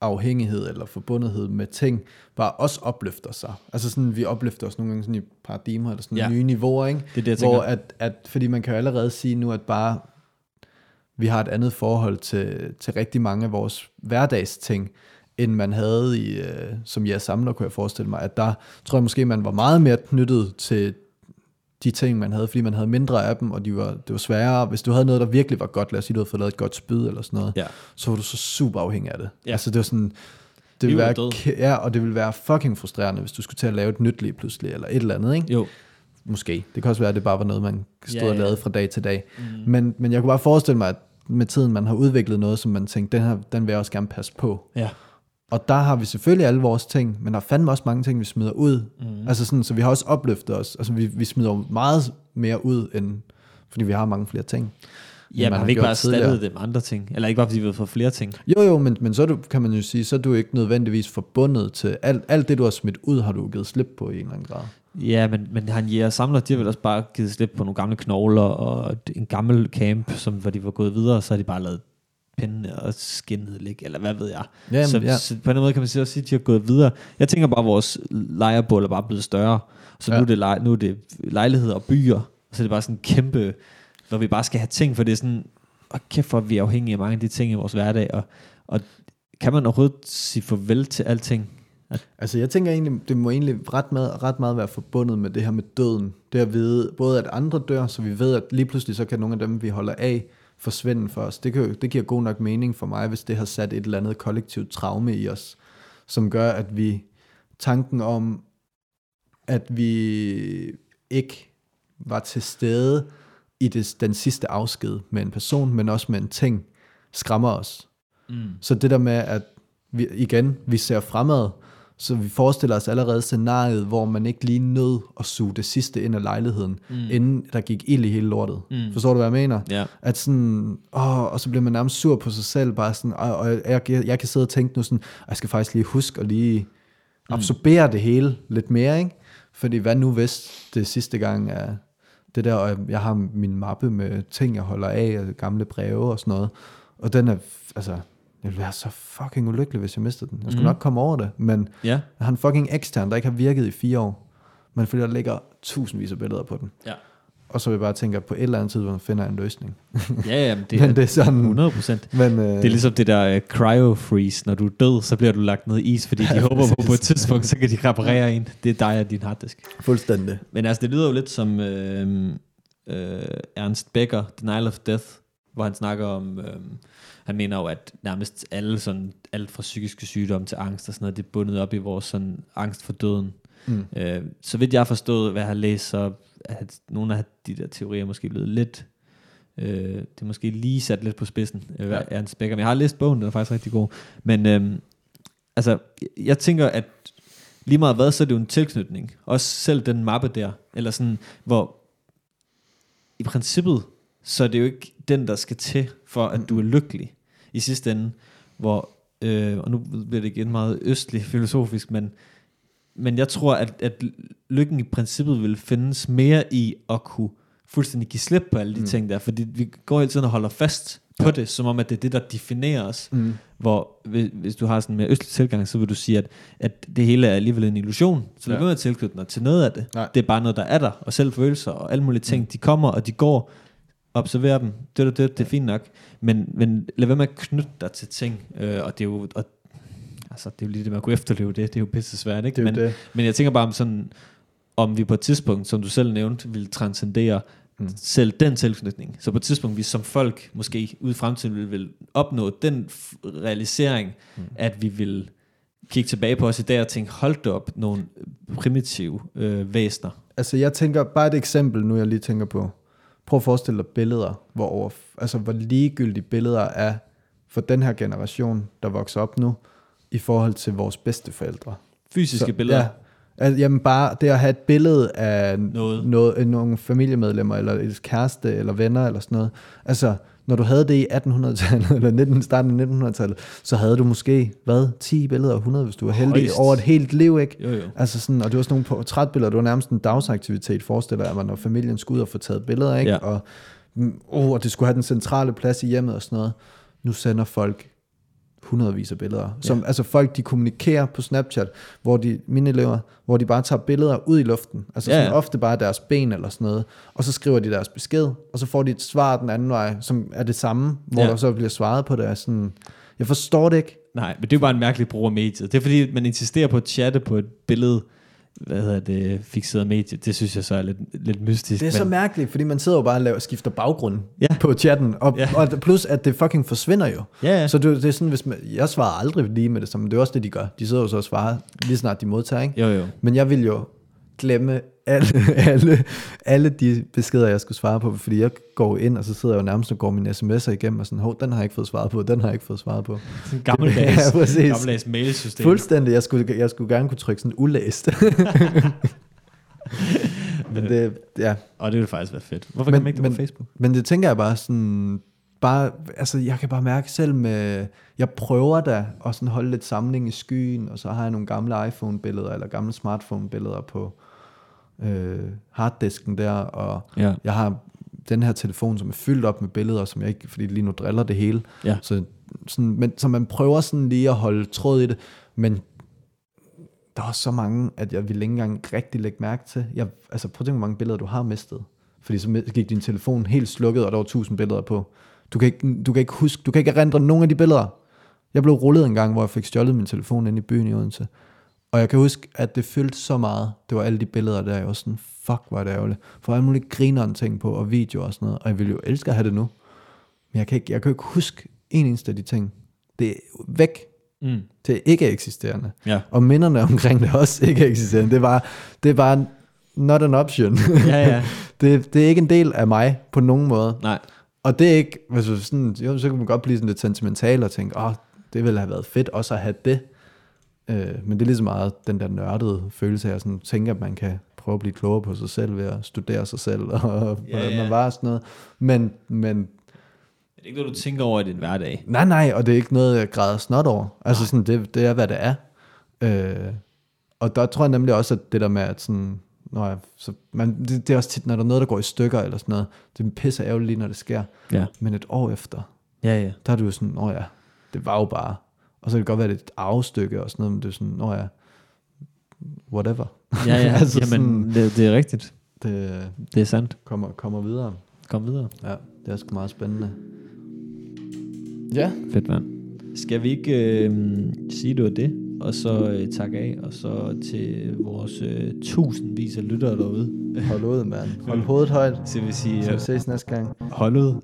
afhængighed eller forbundethed med ting, bare også opløfter sig. Altså sådan, vi opløfter os nogle gange sådan i paradigmer, eller sådan ja. nye niveauer, ikke? Det er det, jeg Hvor at, at, fordi man kan jo allerede sige nu, at bare vi har et andet forhold til, til rigtig mange af vores hverdagsting, end man havde i, øh, som jeg samler, kunne jeg forestille mig, at der tror jeg måske, man var meget mere knyttet til de ting, man havde, fordi man havde mindre af dem, og de var, det var sværere. Hvis du havde noget, der virkelig var godt, lad os sige, du havde fået lavet et godt spyd eller sådan noget, ja. så var du så super afhængig af det. Ja. Altså det var sådan, det ville være, ja, og det ville være fucking frustrerende, hvis du skulle til at lave et nyt lige pludselig, eller et eller andet, ikke? Jo. Måske. Det kan også være, at det bare var noget, man stod ja, ja. og lavede fra dag til dag. Mm. Men, men jeg kunne bare forestille mig, at med tiden, man har udviklet noget, som man tænkte, den, her, den vil jeg også gerne passe på. Ja. Og der har vi selvfølgelig alle vores ting, men der er fandme også mange ting, vi smider ud. Mm. Altså sådan, så vi har også opløftet os. Altså vi, vi smider meget mere ud, end fordi vi har mange flere ting. Ja, man har vi ikke bare erstattet det med andre ting? Eller ikke bare fordi vi har fået flere ting? Jo, jo, men, men så du, kan man jo sige, så er du ikke nødvendigvis forbundet til alt, alt det, du har smidt ud, har du givet slip på i en eller anden grad. Ja, men, men han jæger samler, de har vel også bare givet slip på nogle gamle knogler og en gammel camp, som, hvor de var gået videre, så har de bare lavet pindene og skinnet ligge, eller hvad ved jeg. Jamen, så, ja. så, på en måde kan man sige, at de har gået videre. Jeg tænker bare, at vores lejrebål er bare blevet større, så ja. nu, er det lej, nu er det lejligheder og byer, og så er det bare sådan en kæmpe, hvor vi bare skal have ting, for det er sådan, og kæft for, at vi er afhængige af mange af de ting i vores hverdag, og, og kan man overhovedet sige farvel til alting? At... Altså jeg tænker egentlig, det må egentlig ret meget, ret meget være forbundet med det her med døden. Det at vide, både at andre dør, så vi ved, at lige pludselig så kan nogle af dem, vi holder af, forsvinde for os. Det, kan, det giver god nok mening for mig, hvis det har sat et eller andet kollektivt traume i os, som gør, at vi tanken om, at vi ikke var til stede i det, den sidste afsked med en person, men også med en ting, skræmmer os. Mm. Så det der med, at vi, igen, vi ser fremad, så vi forestiller os allerede scenariet, hvor man ikke lige nød at suge det sidste ind af lejligheden, mm. inden der gik ild i hele lortet. Mm. Forstår du, hvad jeg mener? Ja. At sådan, åh, og så bliver man nærmest sur på sig selv, bare sådan, og, og jeg, jeg, jeg kan sidde og tænke nu sådan, jeg skal faktisk lige huske at lige mm. absorbere mm. det hele lidt mere, ikke? Fordi hvad nu hvis det sidste gang er det der, og jeg har min mappe med ting, jeg holder af, gamle breve og sådan noget, og den er, altså, jeg ville være så fucking ulykkelig, hvis jeg mistede den. Jeg skulle mm. nok komme over det, men Ja. jeg har en fucking ekstern, der ikke har virket i fire år. Men fordi der ligger tusindvis af billeder på den. Ja. Og så vil jeg bare tænke, at på et eller andet tidspunkt finder jeg en løsning. Ja, ja, men det, men det er sådan... 100 procent. Men, øh, Det er ligesom det der uh, cryo-freeze. Når du er død, så bliver du lagt ned i is, fordi de Ja, håber på, på et tidspunkt, så kan de reparere en. Det er dig og din harddisk. fuldstændig. Men altså, det lyder jo lidt som øh, øh, Ernst Becker, Denial of Death, hvor han snakker om, øh, han mener jo, at nærmest alle sådan, alt fra psykiske sygdomme til angst og sådan noget, det er bundet op i vores sådan angst for døden. Mm. Øh, så vidt jeg har forstået, hvad jeg har læst, så er nogle af de der teorier måske blevet lidt, øh, det er måske lige sat lidt på spidsen, øh, Ja. Ernst Becker. Men jeg har læst bogen, den er faktisk rigtig god. Men øh, altså, jeg tænker, at lige meget hvad, så er det jo en tilknytning. Også selv den mappe der, eller sådan, hvor i princippet, så er det jo ikke den, der skal til, for at du er lykkelig i sidste ende, hvor, øh, og nu bliver det igen meget østlig filosofisk, men, men jeg tror, at, at lykken i princippet vil findes mere i at kunne fuldstændig give slip på alle de Mm. ting der, fordi vi går hele tiden og holder fast på Ja. det, som om at det er det, der definerer os. Mm. Hvor hvis, hvis du har sådan en mere østlig tilgang, så vil du sige, at, at det hele er alligevel en illusion. Så lad Ja. ja. med at tilknytte dig til noget af det. Nej. Det er bare noget, der er der, og selvfølelser og alle mulige ting, Mm. de kommer og de går. Observer dem. Det, det, det, det er fint nok. Men, men lad være med at knytte dig til ting. Øh, og det er jo... Og, altså, det er jo lige det med at kunne efterleve det. Det er jo pisse svært, ikke? Men, det. men jeg tænker bare om sådan, om vi på et tidspunkt, som du selv nævnte, vil transcendere Mm. selv den tilknytning. Så på et tidspunkt, vi som folk måske ude i fremtiden vil, vil opnå den realisering, mm. at vi vil kigge tilbage på os i dag og tænke, hold da op, nogle primitive øh, væsner. Altså jeg tænker, bare et eksempel nu, jeg lige tænker på. Prøv at forestille dig billeder, hvor, over, altså, hvor ligegyldige billeder er for den her generation, der vokser op nu, i forhold til vores bedsteforældre. Fysiske så, billeder. Ja, altså, jamen bare det at have et billede af Noget. noget, nogle familiemedlemmer, eller et kæreste, eller venner, eller sådan noget. Altså, når du havde det i 1800-tallet, eller 19, starten af 1900-tallet, så havde du måske, hvad, 10 billeder af 100, hvis du var heldig, Højst. over et helt liv, ikke? Jo, jo. Altså sådan, og det var sådan nogle portrætbilleder, det var nærmest en dagsaktivitet, forestiller jeg mig, når familien skulle ud og få taget billeder, ikke? Ja. Og, oh, og det skulle have den centrale plads i hjemmet og sådan noget. Nu sender folk hundredvis af billeder. Som, altså folk, de kommunikerer på Snapchat, hvor de, mine elever, hvor de bare tager billeder ud i luften. Altså Ja, sådan ja. ofte bare deres ben eller sådan noget. Og så skriver de deres besked, og så får de et svar den anden vej, som er det samme, hvor Ja. der så bliver svaret på det. Sådan, jeg forstår det ikke. Nej, men det er jo bare en mærkelig brug af mediet. Det er fordi, man insisterer på at chatte på et billede, hvad hedder det, fixeret medie. Det synes jeg så er lidt, lidt mystisk. Det er så men, mærkeligt, fordi man sidder jo bare og laver, skifter baggrund Ja. på chatten, og, Ja. og plus at det fucking forsvinder jo. ja, ja. Så det, det er sådan, hvis man, jeg svarer aldrig lige med det samme, men det er også det, de gør. De sidder jo så og svarer lige snart de modtager, ikke? Jo, jo. Men jeg vil jo glemme alle, alle, alle de beskeder, jeg skulle svare på, fordi jeg går ind, og så sidder jeg jo nærmest og går mine sms'er igennem, og sådan, hov, den har jeg ikke fået svaret på, den har jeg ikke fået svaret på. Gammeldags, Ja, præcis. gammeldags mailsystem. Fuldstændig, jeg skulle, jeg skulle gerne kunne trykke sådan ulæst. men det, ja, Og det ville faktisk være fedt. Hvorfor Men- kan man ikke det men- på Facebook? Men det tænker jeg bare sådan, bare, altså jeg kan bare mærke selv med, jeg prøver da at sådan holde lidt samling i skyen, og så har jeg nogle gamle iPhone-billeder, eller gamle smartphone-billeder på øh, harddisken der, og Ja. jeg har den her telefon, som er fyldt op med billeder, som jeg ikke, fordi lige nu driller det hele. Ja. Så, sådan, men, så man prøver sådan lige at holde tråd i det, men der er også så mange, at jeg vil ikke engang rigtig lægge mærke til. Jeg, altså prøv at tænke, hvor mange billeder du har mistet. Fordi så gik din telefon helt slukket, og der var tusind billeder på. Du kan, ikke, du kan ikke huske, du kan ikke erindre nogen af de billeder. Jeg blev rullet en gang, hvor jeg fik stjålet min telefon inde i byen i Odense. Og jeg kan huske, at det fyldte så meget. Det var alle de billeder der, jeg var sådan, fuck, var det ærgerligt. For alle mulige grineren ting på, og videoer og sådan noget. Og jeg ville jo elske at have det nu. Men jeg kan ikke, jeg kan ikke huske en eneste af de ting. Det er væk. Mm. Det er ikke eksisterende. Ja. Og minderne omkring det er også ikke eksisterende. Det er bare, det er bare not an option. Ja, ja. det, det er ikke en del af mig på nogen måde. Nej. Og det er ikke, altså sådan, jo, så kan man godt blive sådan lidt sentimental og tænke, åh, oh, det ville have været fedt også at have det. Øh, men det er lige så meget den der nørdede følelse af, sådan, tænke, at man kan prøve at blive klogere på sig selv ved at studere sig selv, og Ja, hvordan ja. man var og sådan noget. Men, men Det er ikke noget, du tænker over i din hverdag. nej, nej, og det er ikke noget, jeg græder snot over. Altså sådan, det, det er, hvad det er. Øh, og der tror jeg nemlig også, at det der med, at sådan, når jeg, så man, det, det, er også tit, når der er noget, der går i stykker eller sådan noget, det er pisse ærgerligt lige, når det sker. Ja. Men et år efter, Ja, ja. der er du jo sådan, åh ja, det var jo bare, og så kan det godt være, det er et arvestykke og sådan noget, men det er sådan, nå ja, whatever. Ja, ja, Altså jamen, det, det er rigtigt. Det Det er sandt. kommer, kommer videre. Kom videre. Ja, det er sgu meget spændende. Ja. Fedt, mand. Skal vi ikke øh, sige, det var det? Og så øh, takke af, og så til vores øh, tusindvis af lyttere derude. Hold ud, mand. Hold hovedet højt. Så vil sige, Så vi øh, ses næste gang. hold ud.